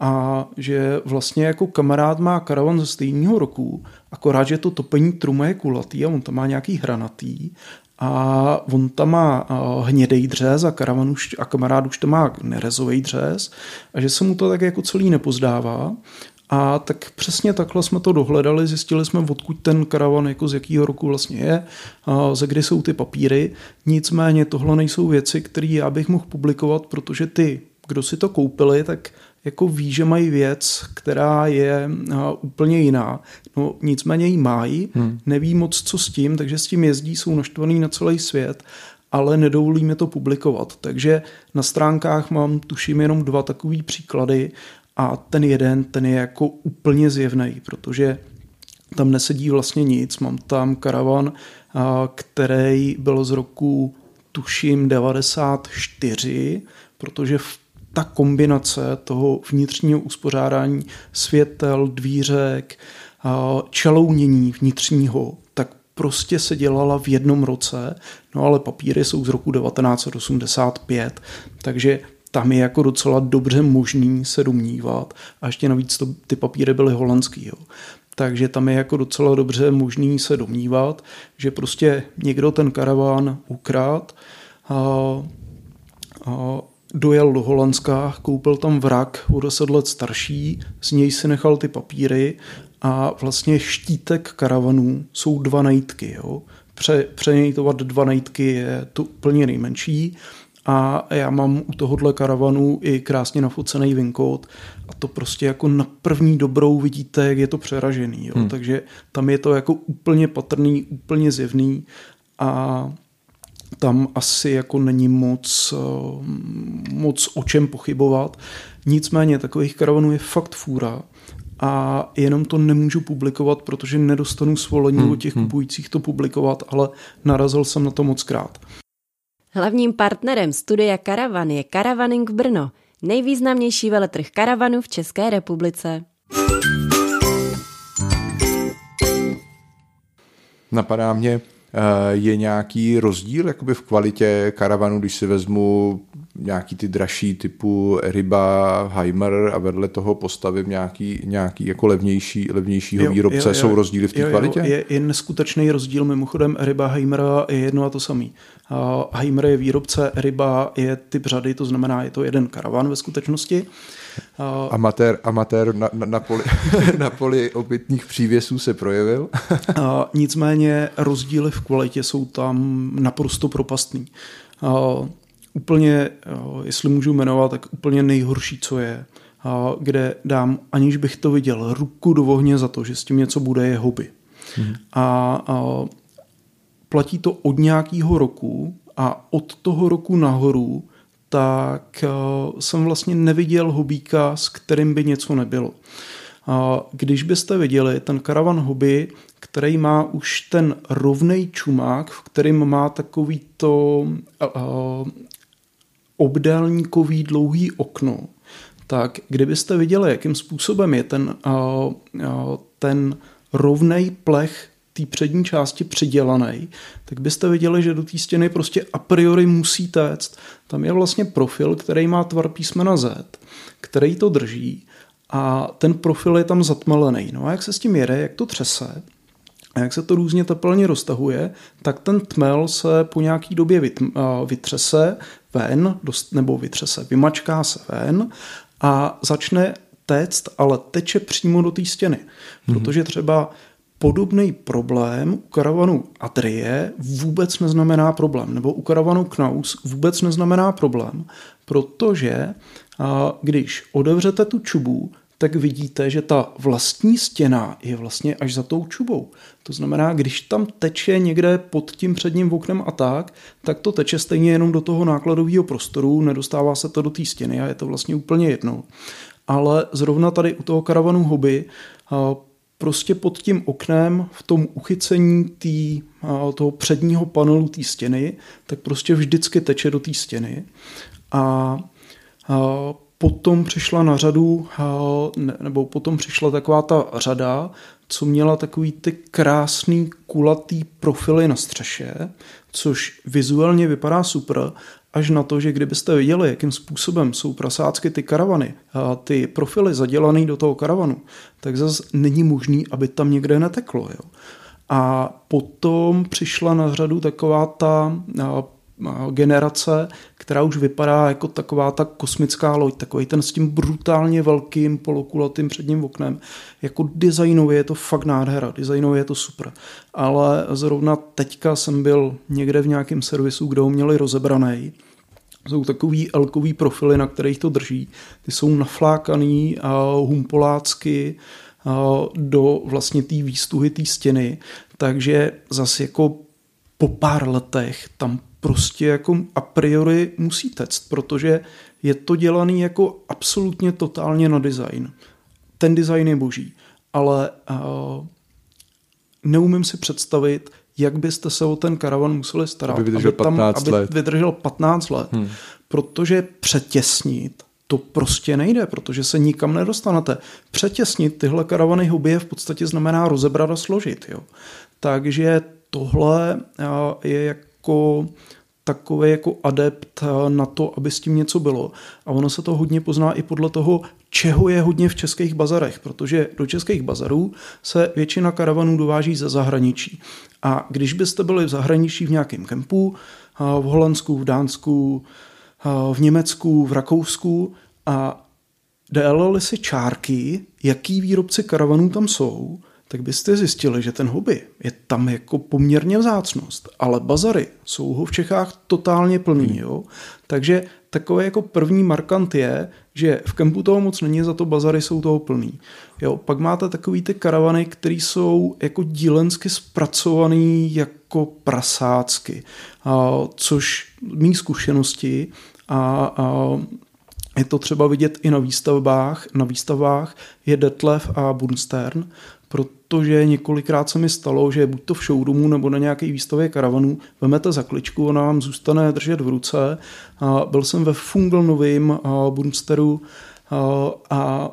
C: a že vlastně jako kamarád má karavan ze stejného roku, akorát, že to topení truma je kulatý a on tam má nějaký hranatý a on tam má hnědej dřez a, karavan už, a kamarád už to má nerezový dřez a že se mu to tak jako celý nepozdává a tak přesně takhle jsme to dohledali, zjistili jsme, odkud ten karavan, jako z jakého roku vlastně je, a ze kdy jsou ty papíry. Nicméně tohle nejsou věci, které já bych mohl publikovat, protože ty, kdo si to koupili, tak jako ví, že mají věc, která je úplně jiná. No nicméně ji mají, hmm. neví moc co s tím, takže s tím jezdí, jsou naštvaný na celý svět ale nedovolíme to publikovat. Takže na stránkách mám, tuším, jenom dva takové příklady a ten jeden, ten je jako úplně zjevný, protože tam nesedí vlastně nic. Mám tam karavan, který byl z roku tuším 94, protože ta kombinace toho vnitřního uspořádání světel, dvířek, čelounění vnitřního, tak prostě se dělala v jednom roce, no ale papíry jsou z roku 1985, takže tam je jako docela dobře možný se domnívat a ještě navíc to, ty papíry byly holandský. Jo. Takže tam je jako docela dobře možný se domnívat, že prostě někdo ten karaván ukrát a, a dojel do Holandska, koupil tam vrak o 10 let starší, z něj si nechal ty papíry a vlastně štítek karavanů jsou dva najítky. Jo. Pře, přenejtovat dva najítky je to úplně nejmenší a já mám u tohohle karavanu i krásně nafocený vinkód a to prostě jako na první dobrou vidíte, jak je to přeražený. Jo. Hmm. Takže tam je to jako úplně patrný, úplně zjevný a tam asi jako není moc, eh, moc o čem pochybovat. Nicméně takových karavanů je fakt fůra a jenom to nemůžu publikovat, protože nedostanu svolení hmm, od těch hmm. kupujících to publikovat, ale narazil jsem na to moc krát.
A: Hlavním partnerem studia Karavan je Karavaning Brno, nejvýznamnější veletrh karavanů v České republice.
B: Napadá mě, je nějaký rozdíl jakoby v kvalitě karavanu, když si vezmu nějaký ty dražší typu Ryba, Heimer a vedle toho postavím nějaký, nějaký jako levnější, levnějšího jo, výrobce. Jo, jo, Jsou rozdíly v té kvalitě?
C: Je, je neskutečný rozdíl. Mimochodem Ryba Heimer je jedno a to samý. Uh, Heimer je výrobce, Ryba je typ řady, to znamená, je to jeden karavan ve skutečnosti.
B: Uh, amatér, amatér na, na, na, poli, (laughs) na poli obytných přívěsů se projevil.
C: nicméně rozdíly v kvalitě jsou tam naprosto propastný. Úplně, jestli můžu jmenovat, tak úplně nejhorší, co je, kde dám, aniž bych to viděl, ruku do ohně za to, že s tím něco bude, je hobby. Hmm. A uh, platí to od nějakého roku a od toho roku nahoru tak eh, jsem vlastně neviděl hobíka, s kterým by něco nebylo. Když byste viděli ten karavan hobby, který má už ten rovnej čumák, v kterým má takový to uh, obdélníkový dlouhý okno, tak kdybyste viděli, jakým způsobem je ten, ten rovnej plech té přední části přidělaný, tak byste viděli, že do té stěny prostě a priori musí téct. Tam je vlastně profil, který má tvar písmena Z, který to drží a ten profil je tam zatmelený. No a jak se s tím jede, jak to třese, a jak se to různě tepelně roztahuje, tak ten tmel se po nějaký době vytřese ven, nebo vytřese, vymačká se ven a začne téct, ale teče přímo do té stěny. Mhm. Protože třeba podobný problém u karavanu Adrie vůbec neznamená problém, nebo u karavanu Knaus vůbec neznamená problém, protože když otevřete tu čubu, tak vidíte, že ta vlastní stěna je vlastně až za tou čubou. To znamená, když tam teče někde pod tím předním oknem a tak, tak to teče stejně jenom do toho nákladového prostoru, nedostává se to do té stěny a je to vlastně úplně jedno. Ale zrovna tady u toho karavanu hobby prostě pod tím oknem v tom uchycení tý, toho předního panelu té stěny, tak prostě vždycky teče do té stěny. A, a potom přišla na řadu, nebo potom přišla taková ta řada, co měla takový ty krásný kulatý profily na střeše, což vizuálně vypadá super, až na to, že kdybyste viděli, jakým způsobem jsou prasácky ty karavany, a ty profily zadělané do toho karavanu, tak zase není možný, aby tam někde neteklo. Jo. A potom přišla na řadu taková ta generace, která už vypadá jako taková ta kosmická loď, takový ten s tím brutálně velkým polokulatým předním oknem. Jako designově je to fakt nádhera, designově je to super. Ale zrovna teďka jsem byl někde v nějakém servisu, kde ho měli rozebraný. Jsou takový elkový profily, na kterých to drží. Ty jsou naflákaný a humpolácky do vlastně té výstuhy té stěny, takže zase jako po pár letech tam prostě jako a priori musí tect, protože je to dělaný jako absolutně totálně na design. Ten design je boží, ale uh, neumím si představit, jak byste se o ten karavan museli starat,
B: aby vydržel,
C: aby tam,
B: 15,
C: aby
B: let.
C: vydržel 15 let. Hmm. Protože přetěsnit to prostě nejde, protože se nikam nedostanete. Přetěsnit tyhle karavany hobby v podstatě znamená rozebrat a složit. Jo. Takže tohle je jako takový jako adept na to, aby s tím něco bylo. A ono se to hodně pozná i podle toho, čeho je hodně v českých bazarech, protože do českých bazarů se většina karavanů dováží ze zahraničí. A když byste byli v zahraničí v nějakém kempu, v Holandsku, v Dánsku, v Německu, v Rakousku a dělali si čárky, jaký výrobci karavanů tam jsou, tak byste zjistili, že ten hobby je tam jako poměrně vzácnost, ale bazary jsou ho v Čechách totálně plný, hmm. jo? takže takový jako první markant je, že v kempu toho moc není, za to bazary jsou toho plný. Jo, pak máte takový ty karavany, které jsou jako dílensky zpracovaný jako prasácky, a, což mý zkušenosti a, a je to třeba vidět i na výstavbách, na výstavách je Detlef a Bunstern, protože několikrát se mi stalo, že buď to v showroomu nebo na nějaké výstavě karavanů vemete zakličku, ona vám zůstane držet v ruce. A byl jsem ve Fungelnovým Bunsteru a,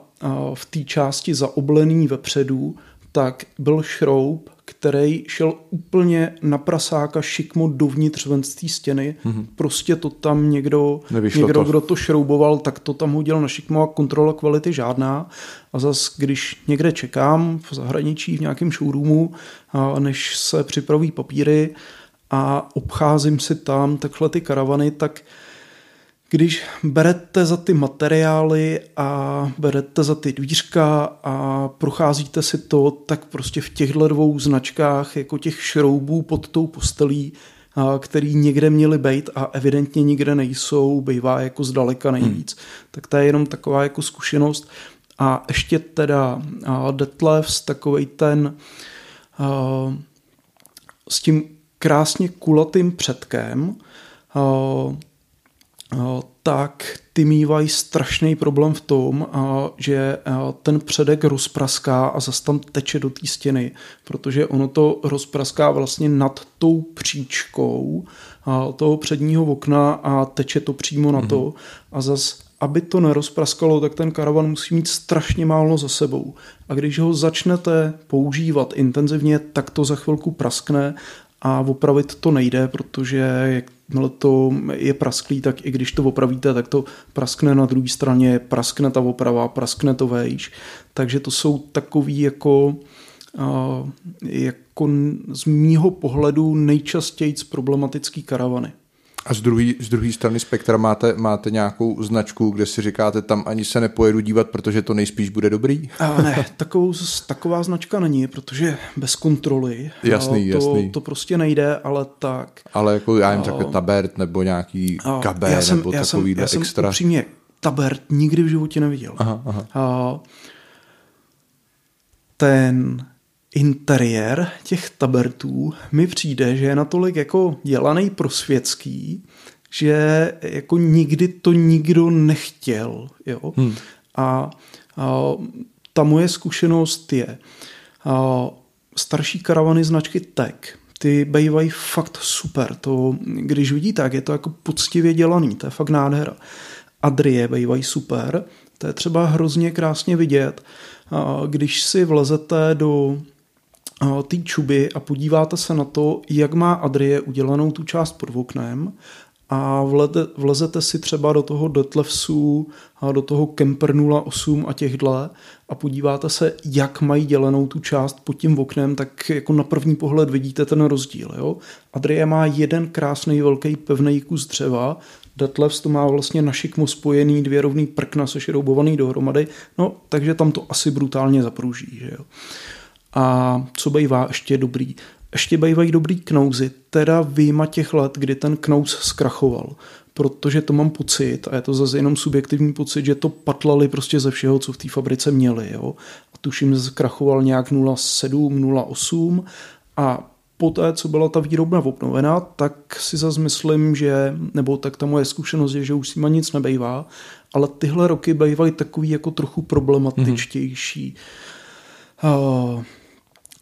C: v té části zaoblený vepředu, tak byl šroub, který šel úplně na prasáka šikmo dovnitř ven z té stěny. Mm-hmm. Prostě to tam někdo, někdo to. kdo to šrouboval, tak to tam hodil na šikmo a kontrola kvality žádná. A zas, když někde čekám v zahraničí v nějakém showroomu, a než se připraví papíry a obcházím si tam takhle ty karavany, tak když berete za ty materiály a berete za ty dvířka a procházíte si to, tak prostě v těchto dvou značkách jako těch šroubů pod tou postelí, který někde měly být a evidentně nikde nejsou, bývá jako zdaleka nejvíc. Hmm. Tak to je jenom taková jako zkušenost. A ještě teda Detlefs, takovej ten s tím krásně kulatým předkem, tak ty mývají strašný problém v tom, že ten předek rozpraská a zase tam teče do té stěny, protože ono to rozpraská vlastně nad tou příčkou toho předního okna a teče to přímo na to a zase aby to nerozpraskalo, tak ten karavan musí mít strašně málo za sebou. A když ho začnete používat intenzivně, tak to za chvilku praskne a opravit to nejde, protože jakmile to je prasklý, tak i když to opravíte, tak to praskne na druhé straně, praskne ta oprava, praskne to vejš. Takže to jsou takový jako, jako z mýho pohledu nejčastěji problematický karavany.
B: A z druhé z druhý strany spektra máte, máte nějakou značku, kde si říkáte, tam ani se nepojedu dívat, protože to nejspíš bude dobrý?
C: A ne, takovou, taková značka není, protože bez kontroly
B: jasný,
C: to,
B: jasný.
C: to prostě nejde, ale tak.
B: Ale jako já jim takhle tabert nebo nějaký kabé já jsem, nebo já takový jsem, já jsem extra.
C: upřímně tabert nikdy v životě neviděl. Aha, aha. A ten interiér těch tabertů mi přijde, že je natolik jako dělaný pro světský, že jako nikdy to nikdo nechtěl. Jo? Hmm. A, a ta moje zkušenost je, a starší karavany značky Tech, ty bývají fakt super. To, když vidíte, tak je to jako poctivě dělaný, to je fakt nádhera. Adrie bývají super, to je třeba hrozně krásně vidět, když si vlezete do té čuby a podíváte se na to, jak má Adrie udělanou tu část pod oknem a vlete, vlezete si třeba do toho Detlefsu a do toho Kemper 08 a těchhle a podíváte se, jak mají dělanou tu část pod tím oknem, tak jako na první pohled vidíte ten rozdíl. Jo? Adrie má jeden krásný velký pevný kus dřeva, Detlefs to má vlastně na šikmo spojený dvě rovný prkna sešroubovaný dohromady, no takže tam to asi brutálně zapruží. Že jo? A co bývá ještě dobrý? Ještě bývají dobrý knouzy, teda výjima těch let, kdy ten knouz zkrachoval. Protože to mám pocit, a je to zase jenom subjektivní pocit, že to patlali prostě ze všeho, co v té fabrice měli. Jo? A tuším, že zkrachoval nějak 0,7, 0,8 a poté, co byla ta výrobna obnovena, tak si zase myslím, že, nebo tak ta moje zkušenost je, že už s nima nic nebejvá, ale tyhle roky bývají takový jako trochu problematičtější. Mm-hmm. Uh,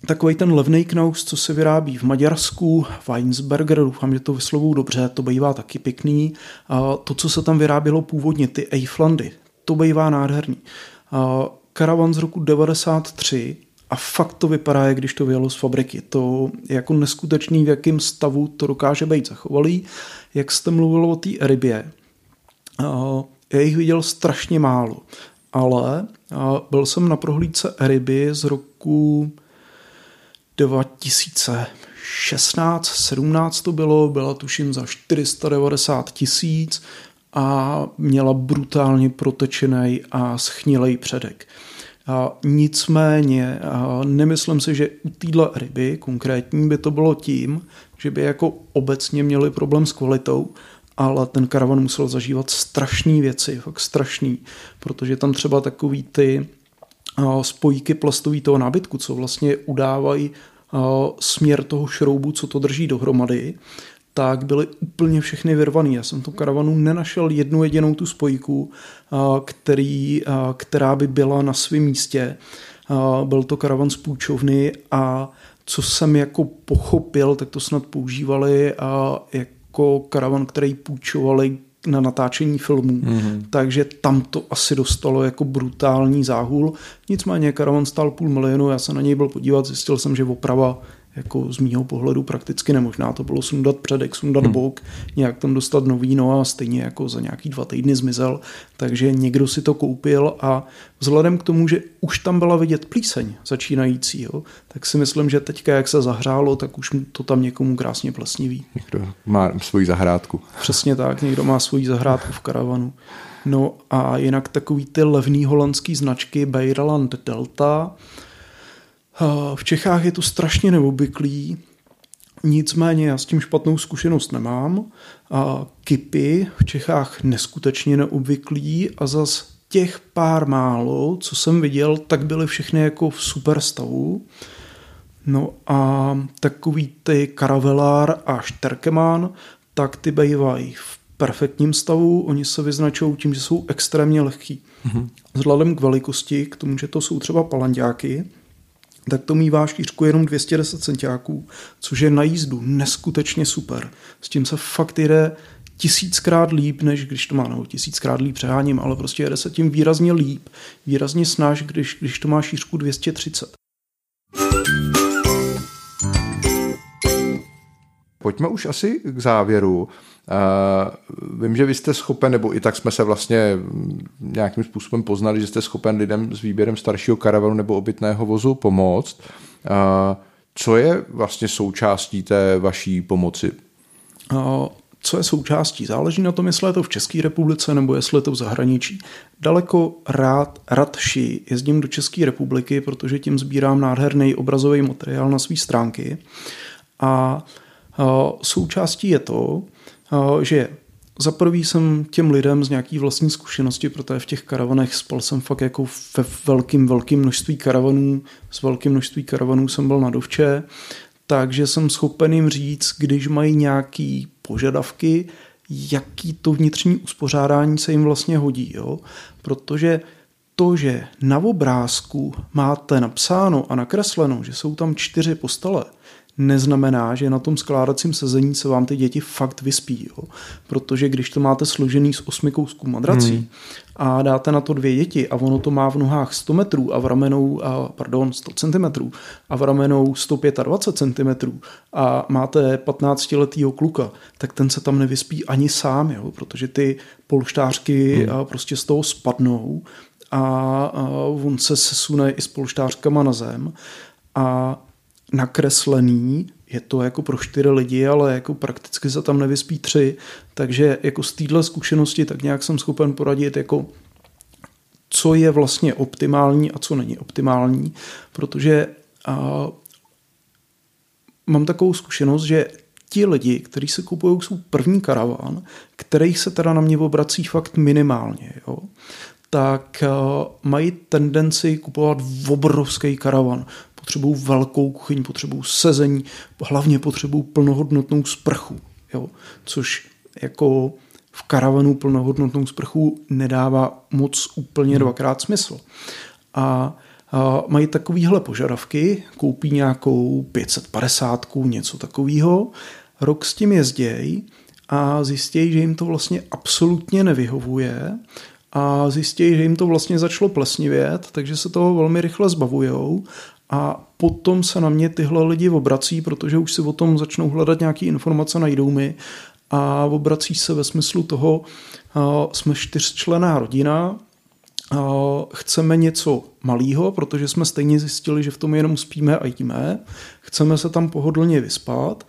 C: takový ten levný knaus, co se vyrábí v Maďarsku, Weinsberger, doufám, že to vyslovuju dobře, to bývá taky pěkný. Uh, to, co se tam vyrábělo původně, ty Eifflandy, to bývá nádherný. Uh, karavan z roku 93 a fakt to vypadá, jak když to vyjelo z fabriky. To je jako neskutečný, v jakém stavu to dokáže být zachovalý. Jak jste mluvil o té rybě, já jich viděl strašně málo, ale byl jsem na prohlídce ryby z roku 2016, 17 to bylo, byla tuším za 490 tisíc a měla brutálně protečený a schnilej předek. A nicméně a nemyslím si, že u téhle ryby konkrétní by to bylo tím, že by jako obecně měli problém s kvalitou, ale ten karavan musel zažívat strašné věci, fakt strašný, protože tam třeba takový ty spojíky plastový toho nábytku, co vlastně udávají směr toho šroubu, co to drží dohromady, tak byly úplně všechny vyrvaný. Já jsem tu karavanu nenašel jednu jedinou tu spojku, který, která by byla na svém místě. Byl to karavan z půjčovny a co jsem jako pochopil, tak to snad používali jako karavan, který půjčovali na natáčení filmů, mm-hmm. takže tam to asi dostalo jako brutální záhul. Nicméně karavan stál půl milionu, já se na něj byl podívat, zjistil jsem, že oprava jako z mýho pohledu prakticky nemožná. To bylo sundat předek, sundat hmm. bok, nějak tam dostat nový, no a stejně jako za nějaký dva týdny zmizel. Takže někdo si to koupil a vzhledem k tomu, že už tam byla vidět plíseň začínající, jo, tak si myslím, že teďka, jak se zahrálo, tak už to tam někomu krásně plesniví.
B: Někdo má svoji zahrádku.
C: Přesně tak, někdo má svoji zahrádku v karavanu. No a jinak takový ty levný holandský značky Beiraland Delta, v Čechách je to strašně neobvyklý, nicméně já s tím špatnou zkušenost nemám. A kipy v Čechách neskutečně neobvyklý a zas těch pár málo, co jsem viděl, tak byly všechny jako v super stavu. No a takový ty Karavelár a Šterkeman, tak ty bývají v perfektním stavu, oni se vyznačují tím, že jsou extrémně lehký. Mm-hmm. Vzhledem k velikosti, k tomu, že to jsou třeba palanďáky, tak to mývá šířku jenom 210 centiáků, což je na jízdu neskutečně super. S tím se fakt jde tisíckrát líp, než když to má, no tisíckrát líp přeháním, ale prostě jede se tím výrazně líp, výrazně snaž, když, když to má šířku 230.
B: Pojďme už asi k závěru. Vím, že vy jste schopen, nebo i tak jsme se vlastně nějakým způsobem poznali, že jste schopen lidem s výběrem staršího karavanu nebo obytného vozu pomoct. Co je vlastně součástí té vaší pomoci?
C: Co je součástí? Záleží na tom, jestli je to v České republice nebo jestli je to v zahraničí. Daleko rád, radši jezdím do České republiky, protože tím sbírám nádherný obrazový materiál na své stránky. A součástí je to, že za prvý jsem těm lidem z nějaký vlastní zkušenosti, protože v těch karavanech spal jsem fakt jako ve velkým, velkým množství karavanů, s velkým množství karavanů jsem byl na dovče, takže jsem schopen jim říct, když mají nějaký požadavky, jaký to vnitřní uspořádání se jim vlastně hodí, jo? protože to, že na obrázku máte napsáno a nakresleno, že jsou tam čtyři postele, neznamená, že na tom skládacím sezení se vám ty děti fakt vyspí. Jo? Protože když to máte složený z osmi kousků madrací hmm. a dáte na to dvě děti a ono to má v nohách 100 metrů a v ramenou, a, pardon, 100 cm a v ramenou 125 cm a máte 15-letýho kluka, tak ten se tam nevyspí ani sám, jo? protože ty polštářky hmm. prostě z toho spadnou a, a on se sesune i s polštářkama na zem a nakreslený, je to jako pro čtyři lidi, ale jako prakticky se tam nevyspí tři, takže jako z téhle zkušenosti tak nějak jsem schopen poradit jako co je vlastně optimální a co není optimální, protože a, mám takovou zkušenost, že ti lidi, kteří se kupují, jsou první karavan, kterých se teda na mě obrací fakt minimálně. Jo tak mají tendenci kupovat obrovský karavan. Potřebují velkou kuchyň, potřebují sezení, hlavně potřebují plnohodnotnou sprchu, jo? což jako v karavanu plnohodnotnou sprchu nedává moc úplně hmm. dvakrát smysl. A, mají takovýhle požadavky, koupí nějakou 550, něco takového, rok s tím jezdějí a zjistějí, že jim to vlastně absolutně nevyhovuje a zjistějí, že jim to vlastně začalo plesnivět, takže se toho velmi rychle zbavujou a potom se na mě tyhle lidi obrací, protože už si o tom začnou hledat nějaké informace, najdou mi. A obrací se ve smyslu toho, jsme čtyřčlená rodina, chceme něco malého, protože jsme stejně zjistili, že v tom jenom spíme a jíme, chceme se tam pohodlně vyspat,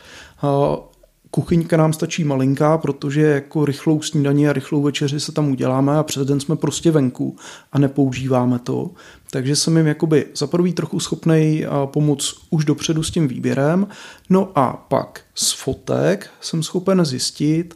C: Kuchyňka nám stačí malinká, protože jako rychlou snídaní a rychlou večeři se tam uděláme a přes den jsme prostě venku a nepoužíváme to. Takže jsem jim jakoby za prvý trochu schopný pomoct už dopředu s tím výběrem. No a pak z fotek jsem schopen zjistit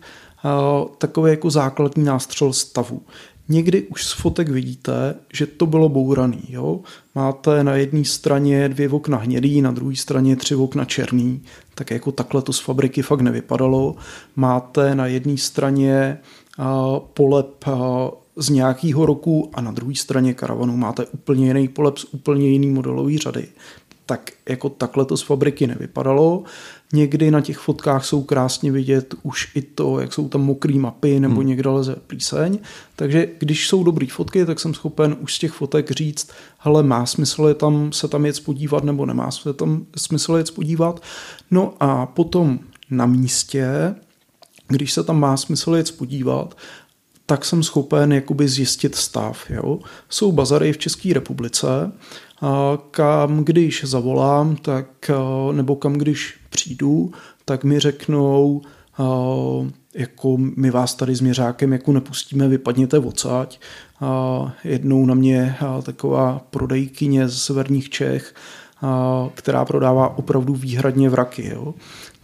C: takový jako základní nástřel stavu. Někdy už z fotek vidíte, že to bylo bouraný. Jo? Máte na jedné straně dvě okna hnědý, na druhé straně tři okna černý. Tak jako takhle to z fabriky fakt nevypadalo. Máte na jedné straně polep z nějakého roku a na druhé straně karavanu máte úplně jiný polep z úplně jiný modelové řady tak jako takhle to z fabriky nevypadalo. Někdy na těch fotkách jsou krásně vidět už i to, jak jsou tam mokré mapy nebo hmm. někde leze plíseň. Takže když jsou dobré fotky, tak jsem schopen už z těch fotek říct, hele, má smysl je tam, se tam jet podívat nebo nemá se tam smysl jet podívat. No a potom na místě, když se tam má smysl jet podívat, tak jsem schopen jakoby zjistit stav. Jo? Jsou bazary v České republice, kam když zavolám, tak, nebo kam když přijdu, tak mi řeknou, jako my vás tady s měřákem jako nepustíme, vypadněte odsaď. Jednou na mě taková prodejkyně z severních Čech, která prodává opravdu výhradně vraky. Jo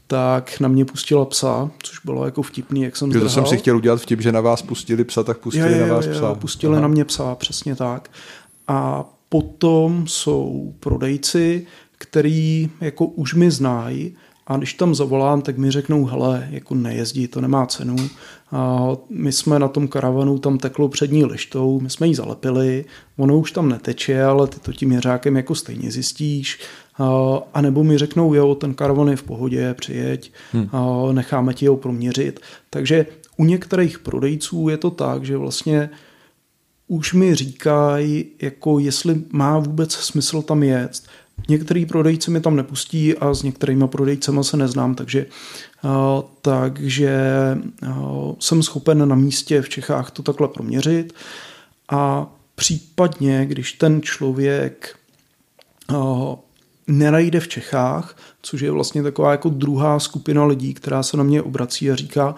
C: tak na mě pustila psa, což bylo jako vtipný, jak jsem
B: zdrhal. To jsem si chtěl udělat vtip, že na vás pustili psa, tak pustili je, je, na vás psa. Je,
C: pustili Aha. na mě psa, přesně tak. A potom jsou prodejci, který jako už mi znají a když tam zavolám, tak mi řeknou, hele, jako nejezdí, to nemá cenu. A my jsme na tom karavanu, tam teklo přední lištou, my jsme ji zalepili, ono už tam neteče, ale ty to tím měřákem jako stejně zjistíš. A nebo mi řeknou, jo, ten karavan je v pohodě, přijeď, hmm. a necháme ti ho proměřit. Takže u některých prodejců je to tak, že vlastně už mi říkají, jako jestli má vůbec smysl tam jet. Některý prodejci mi tam nepustí a s některými prodejcema se neznám, takže, uh, takže uh, jsem schopen na místě v Čechách to takhle proměřit a případně, když ten člověk uh, nenajde v Čechách, což je vlastně taková jako druhá skupina lidí, která se na mě obrací a říká,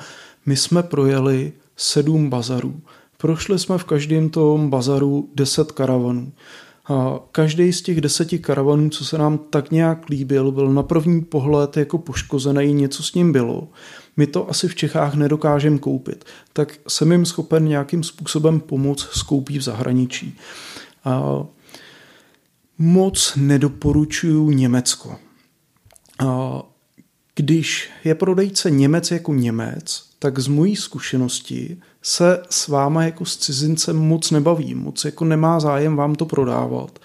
C: my jsme projeli sedm bazarů, prošli jsme v každém tom bazaru deset karavanů. A každý z těch deseti karavanů, co se nám tak nějak líbil, byl na první pohled jako poškozený, něco s ním bylo. My to asi v Čechách nedokážeme koupit, tak jsem jim schopen nějakým způsobem pomoct s koupí v zahraničí. A moc nedoporučuju Německo. A když je prodejce Němec jako Němec, tak z mojí zkušenosti se s váma jako s cizincem moc nebaví, moc jako nemá zájem vám to prodávat.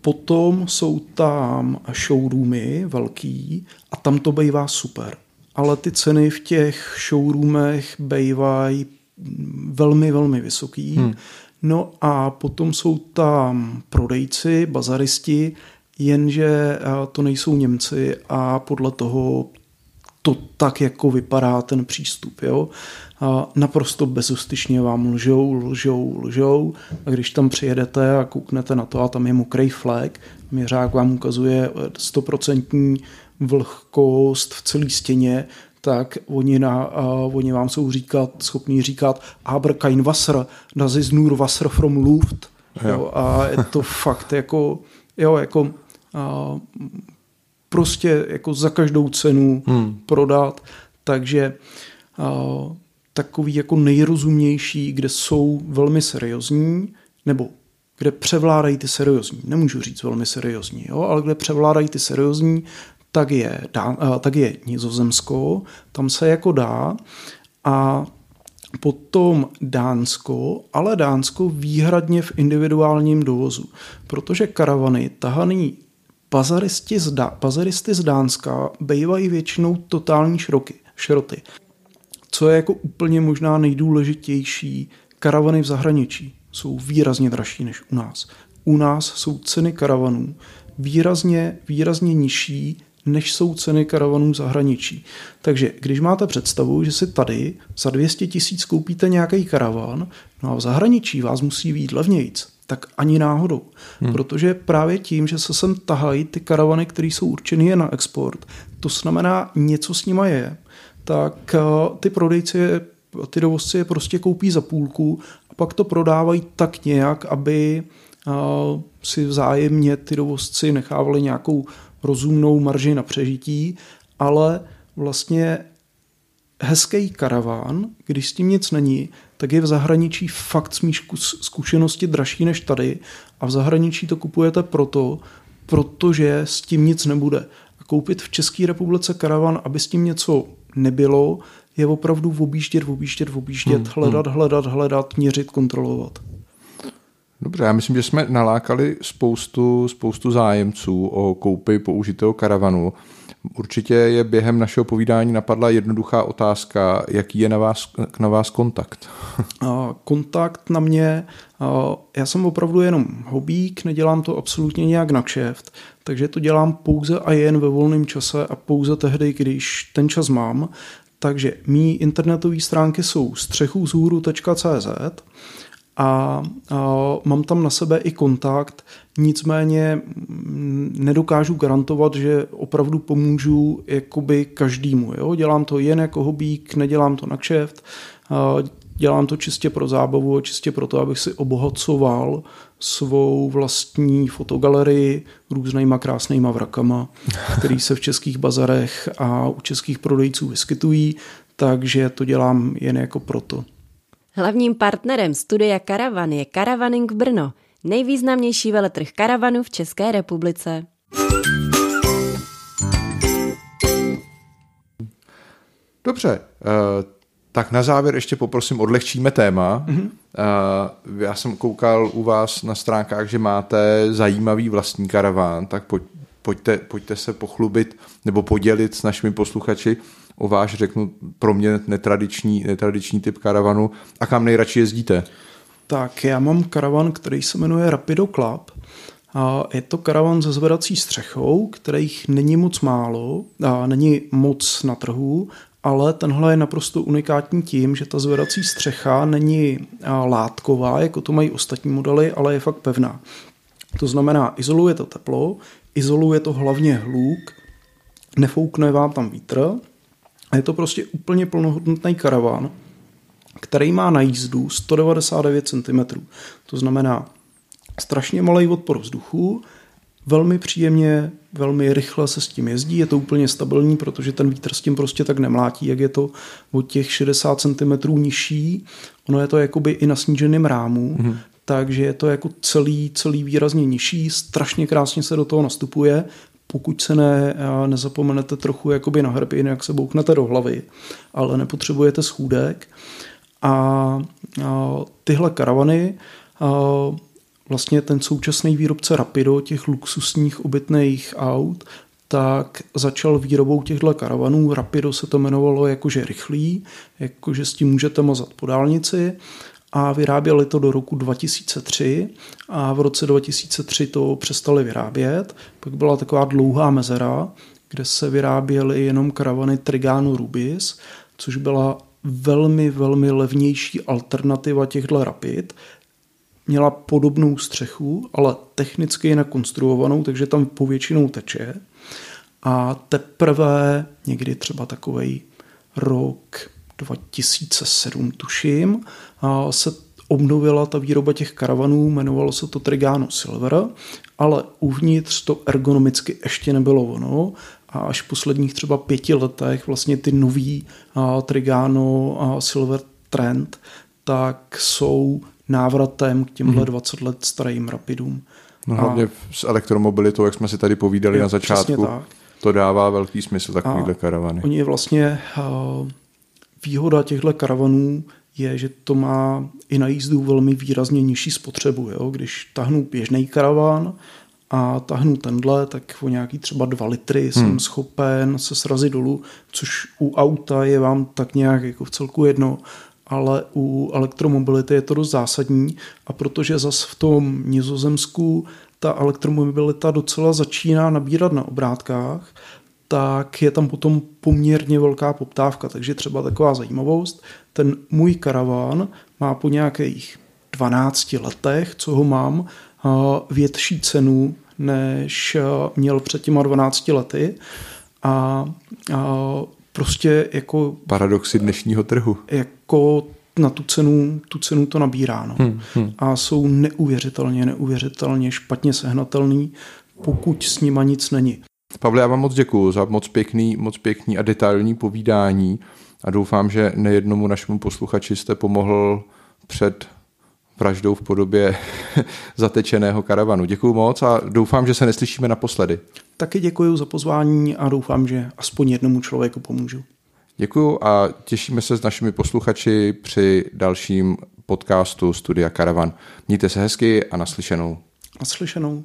C: Potom jsou tam showroomy velký a tam to bývá super. Ale ty ceny v těch showroomech bývají velmi, velmi vysoký. Hmm. No a potom jsou tam prodejci, bazaristi, jenže to nejsou Němci a podle toho to tak jako vypadá ten přístup. Jo? A naprosto bezustyšně vám lžou, lžou, lžou a když tam přijedete a kouknete na to a tam je mokrý flek, měřák vám ukazuje stoprocentní vlhkost v celé stěně, tak oni, na, uh, oni vám jsou říkat, schopní říkat aber kein Wasser, das ist nur Wasser from Luft. Jo. Jo, a je to (laughs) fakt jako, jo, jako uh, prostě jako za každou cenu hmm. prodat, takže uh, takový jako nejrozumnější, kde jsou velmi seriózní, nebo kde převládají ty seriózní, nemůžu říct velmi seriózní, jo, ale kde převládají ty seriózní, tak je, dá, tak je Nizozemsko, tam se jako dá a potom Dánsko, ale Dánsko výhradně v individuálním dovozu, protože karavany tahaný bazaristi z, da, bazaristy z Dánska bývají většinou totální šroky, šroty. Co je jako úplně možná nejdůležitější, karavany v zahraničí jsou výrazně dražší než u nás. U nás jsou ceny karavanů výrazně, výrazně nižší než jsou ceny karavanů v zahraničí. Takže když máte představu, že si tady za 200 tisíc koupíte nějaký karavan, no a v zahraničí vás musí být levnějc, tak ani náhodou. Hmm. Protože právě tím, že se sem tahají ty karavany, které jsou určené na export, to znamená, něco s nima je, tak eh, ty prodejci, ty dovozci je prostě koupí za půlku a pak to prodávají tak nějak, aby eh, si vzájemně ty dovozci nechávali nějakou rozumnou marži na přežití, ale vlastně hezký karaván, když s tím nic není, tak je v zahraničí fakt s zkušenosti dražší než tady a v zahraničí to kupujete proto, protože s tím nic nebude. A koupit v České republice karavan, aby s tím něco nebylo, je opravdu objíždět, objíždět, objíždět, hmm, hledat, hmm. hledat, hledat, měřit, kontrolovat.
B: Dobře, já myslím, že jsme nalákali spoustu, spoustu zájemců o koupy použitého karavanu. Určitě je během našeho povídání napadla jednoduchá otázka, jaký je na vás, na vás kontakt? (laughs)
C: kontakt na mě, já jsem opravdu jenom hobík, nedělám to absolutně nějak na kšeft, takže to dělám pouze a jen ve volném čase a pouze tehdy, když ten čas mám. Takže mý internetové stránky jsou střechuzhůru.cz a, a mám tam na sebe i kontakt, nicméně nedokážu garantovat, že opravdu pomůžu jakoby každému. Jo? Dělám to jen jako hobík, nedělám to na kšeft, dělám to čistě pro zábavu a čistě proto, abych si obohacoval svou vlastní fotogalerii různýma krásnýma vrakama, který se v českých bazarech a u českých prodejců vyskytují, takže to dělám jen jako proto.
A: Hlavním partnerem studia Karavan je Karavaning Brno, nejvýznamnější veletrh karavanů v České republice.
B: Dobře, eh, tak na závěr ještě poprosím, odlehčíme téma. Mm-hmm. Já jsem koukal u vás na stránkách, že máte zajímavý vlastní karaván, tak pojď, pojďte, pojďte se pochlubit nebo podělit s našimi posluchači o váš, řeknu, pro mě netradiční, netradiční typ karavanu a kam nejradši jezdíte?
C: Tak já mám karavan, který se jmenuje Rapido Club. A je to karavan se zvedací střechou, kterých není moc málo, a není moc na trhu, ale tenhle je naprosto unikátní tím, že ta zvedací střecha není látková, jako to mají ostatní modely, ale je fakt pevná. To znamená, izoluje to teplo, izoluje to hlavně hluk, nefoukne vám tam vítr a je to prostě úplně plnohodnotný karaván, který má na jízdu 199 cm. To znamená strašně malý odpor vzduchu, velmi příjemně, velmi rychle se s tím jezdí, je to úplně stabilní, protože ten vítr s tím prostě tak nemlátí, jak je to od těch 60 cm nižší. Ono je to jakoby i na sníženém rámu, mm-hmm. Takže je to jako celý, celý výrazně nižší, strašně krásně se do toho nastupuje, pokud se ne, nezapomenete trochu jakoby na hrb, jinak se bouknete do hlavy, ale nepotřebujete schůdek. A, a tyhle karavany, a vlastně ten současný výrobce Rapido, těch luxusních obytných aut, tak začal výrobou těchto karavanů. Rapido se to jmenovalo jakože rychlý, jakože s tím můžete mazat po dálnici a vyráběli to do roku 2003 a v roce 2003 to přestali vyrábět. Pak byla taková dlouhá mezera, kde se vyráběly jenom karavany Trigano Rubis, což byla velmi, velmi levnější alternativa těchto Rapid. Měla podobnou střechu, ale technicky jinak konstruovanou, takže tam povětšinou teče. A teprve někdy třeba takový rok 2007, tuším, se obnovila ta výroba těch karavanů, jmenovalo se to Trigano Silver, ale uvnitř to ergonomicky ještě nebylo ono a až v posledních třeba pěti letech vlastně ty nový Trigano Silver Trend tak jsou návratem k těmhle mm-hmm. 20 let starým Rapidům.
B: No hlavně a, s elektromobilitou, jak jsme si tady povídali je, na začátku, to dává velký smysl takovýhle karavany.
C: Oni vlastně uh, výhoda těchto karavanů je, že to má i na jízdu velmi výrazně nižší spotřebu. Jo? Když tahnu běžný karavan a tahnu tenhle, tak o nějaký třeba dva litry hmm. jsem schopen se srazit dolů, což u auta je vám tak nějak jako v celku jedno, ale u elektromobility je to dost zásadní a protože zas v tom Nizozemsku ta elektromobilita docela začíná nabírat na obrátkách, tak je tam potom poměrně velká poptávka. Takže třeba taková zajímavost, ten můj karaván má po nějakých 12 letech, co ho mám, větší cenu, než měl před těma 12 lety. A, a prostě jako...
B: Paradoxy dnešního trhu.
C: Jako na tu cenu, tu cenu to nabírá. No. Hmm, hmm. A jsou neuvěřitelně, neuvěřitelně špatně sehnatelný, pokud s nima nic není.
B: Pavle, já vám moc děkuji za moc pěkný, moc pěkný a detailní povídání a doufám, že nejednomu našemu posluchači jste pomohl před vraždou v podobě (laughs) zatečeného karavanu. Děkuji moc a doufám, že se neslyšíme naposledy.
C: Taky děkuji za pozvání a doufám, že aspoň jednomu člověku pomůžu.
B: Děkuji a těšíme se s našimi posluchači při dalším podcastu Studia Karavan. Mějte se hezky a naslyšenou.
C: Naslyšenou.